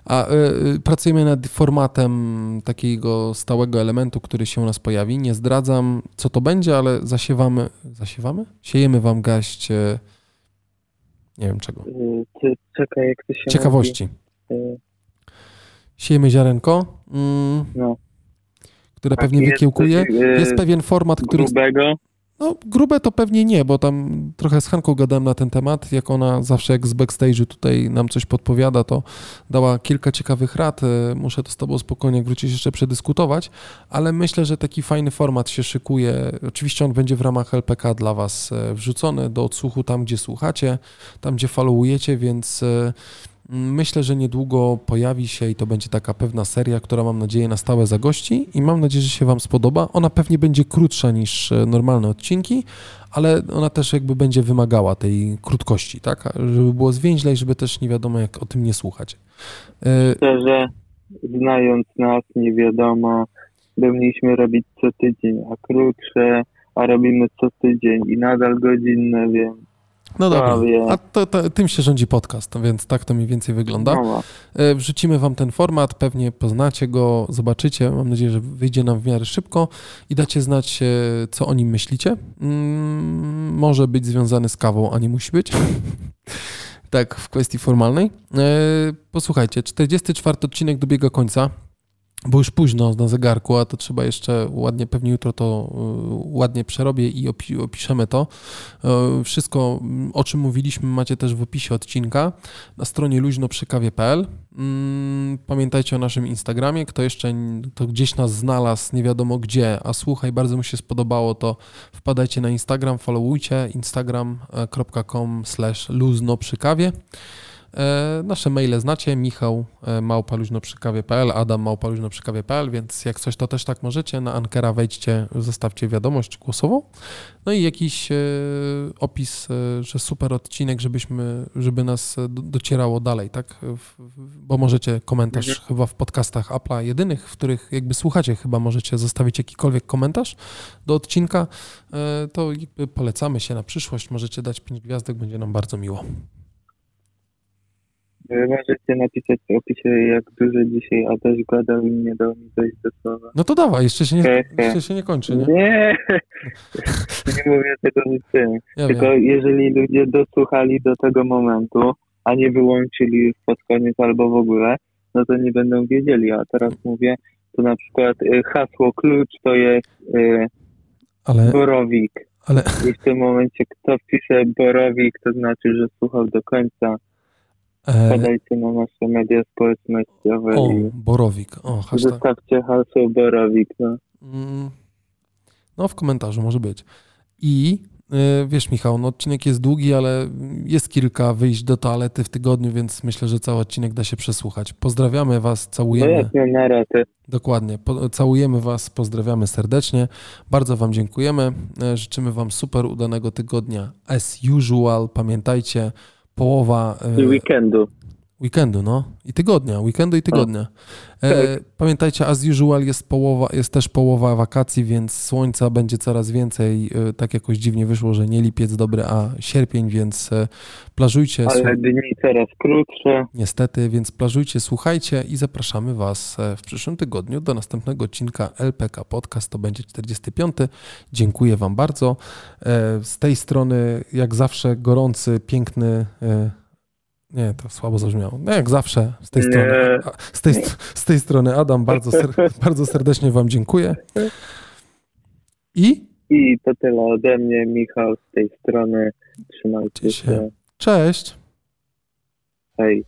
A y, y, pracujemy nad formatem takiego stałego elementu, który się u nas pojawi. Nie zdradzam, co to będzie, ale zasiewamy, zasiewamy? Siejemy wam gaść, e, nie wiem czego.
Y, czekaj, jak to się
Ciekawości.
mówi? Y,
Siejemy ziarenko, mm,
No.
które
Tak,
pewnie
jest
wykiełkuje.
y,
Jest pewien format, który.
Grubego.
No, grube to pewnie nie, bo tam trochę z Hanką gadałem na ten temat. Jak ona zawsze, jak z backstage'u tutaj nam coś podpowiada, to dała kilka ciekawych rad. Y, Muszę to z Tobą spokojnie, jak wrócisz, jeszcze przedyskutować, ale myślę, że taki fajny format się szykuje. Oczywiście on będzie w ramach LPK dla Was e, wrzucony do odsłuchu tam, gdzie słuchacie, tam, gdzie followujecie, więc. Myślę, że niedługo pojawi się i to będzie taka pewna seria, która mam nadzieję na stałe zagości i mam nadzieję, że się Wam spodoba. Ona pewnie będzie krótsza niż e, normalne odcinki, ale ona też jakby będzie wymagała tej krótkości, tak? Żeby było zwięźlej, żeby też nie wiadomo jak o tym nie słuchać. E,
Szczerze, znając nas, nie wiadomo, by mieliśmy robić co tydzień, a krótsze, a robimy co tydzień i nadal godzinne, więc
No dobra,
Prawie.
a to, to, tym się rządzi podcast, więc tak to mniej więcej wygląda.
no,
E, Wrzucimy Wam ten format, pewnie poznacie go, zobaczycie. Mam nadzieję, że wyjdzie nam w miarę szybko i dacie znać, e, co o nim myślicie. Mm, może być związany z kawą, a nie musi być. *laughs* tak, w kwestii formalnej. E, Posłuchajcie, 44 odcinek dobiega końca. Bo już późno na zegarku, a to trzeba jeszcze ładnie, pewnie jutro to y, ładnie przerobię i opi- opiszemy to. Y, Wszystko, o czym mówiliśmy, macie też w opisie odcinka na stronie luźnoprzykawie.pl. Mm, Pamiętajcie o naszym Instagramie. Kto jeszcze to gdzieś nas znalazł, nie wiadomo gdzie, a słuchaj, bardzo mu się spodobało, to wpadajcie na Instagram, followujcie instagram.com slash luźno przy kawie. E, Nasze maile znacie, Michał e, małpaluźnoprzykawie.pl, Adam małpaluźnoprzykawie.pl, więc jak coś to też tak możecie, na Ankera wejdźcie, zostawcie wiadomość głosową, no i jakiś e, opis, e, że super odcinek, żebyśmy, żeby nas e, do- docierało dalej, tak, bo możecie komentarz
Mhm.
chyba w podcastach Apple'a jedynych, w których jakby słuchacie, chyba możecie zostawić jakikolwiek komentarz do odcinka, E, to jakby polecamy się na przyszłość, możecie dać pięć gwiazdek, będzie nam bardzo miło.
Możecie napisać w opisie, jak dużo dzisiaj Adaś gadał i nie dał mi dojść do słowa.
No to dawaj, jeszcze się nie,
He, he.
jeszcze się nie kończy, nie?
Nie, *laughs* nie mówię tego z tym.
Ja
Tylko
wiem.
jeżeli ludzie dosłuchali do tego momentu, a nie wyłączyli już pod koniec albo w ogóle, no to nie będą wiedzieli. A teraz mówię, to na przykład y, hasło klucz to jest y,
Ale,
borowik.
ale
I w tym momencie kto wpisze borowik, to znaczy, że słuchał do końca.
E,
Podajcie na nasze media społecznościowe
o,
i
borowik, o, hashtag.
zostawcie hasło borowik. No.
Mm, No, w komentarzu może być. I y, wiesz, Michał, no odcinek jest długi, ale jest kilka wyjść do toalety w tygodniu, więc myślę, że cały odcinek da się przesłuchać. Pozdrawiamy Was,
No
całujemy.
jasne, na ratę.
Dokładnie. Po, całujemy Was, pozdrawiamy serdecznie. Bardzo Wam dziękujemy. E, Życzymy Wam super udanego tygodnia. As usual, pamiętajcie, połowa
I weekendu.
Weekendu, no i tygodnia, weekendu i tygodnia. E, pamiętajcie, as usual jest połowa, jest też połowa wakacji, więc słońca będzie coraz więcej. E, tak jakoś dziwnie wyszło, że nie lipiec dobry, a sierpień, więc e, plażujcie.
Ale dni coraz krótsze.
Niestety, więc plażujcie, słuchajcie i zapraszamy Was e, w przyszłym tygodniu do następnego odcinka LPK Podcast. To będzie 45. Dziękuję Wam bardzo. E, Z tej strony, jak zawsze, gorący, piękny Nie, to słabo zabrzmiało. No jak zawsze z tej
Nie.
strony. Z tej, z tej strony Adam, bardzo, ser, *laughs* bardzo serdecznie Wam dziękuję. I
I to tyle ode mnie, Michał, z tej strony. Trzymajcie
Cześć.
się.
cześć.
Hej.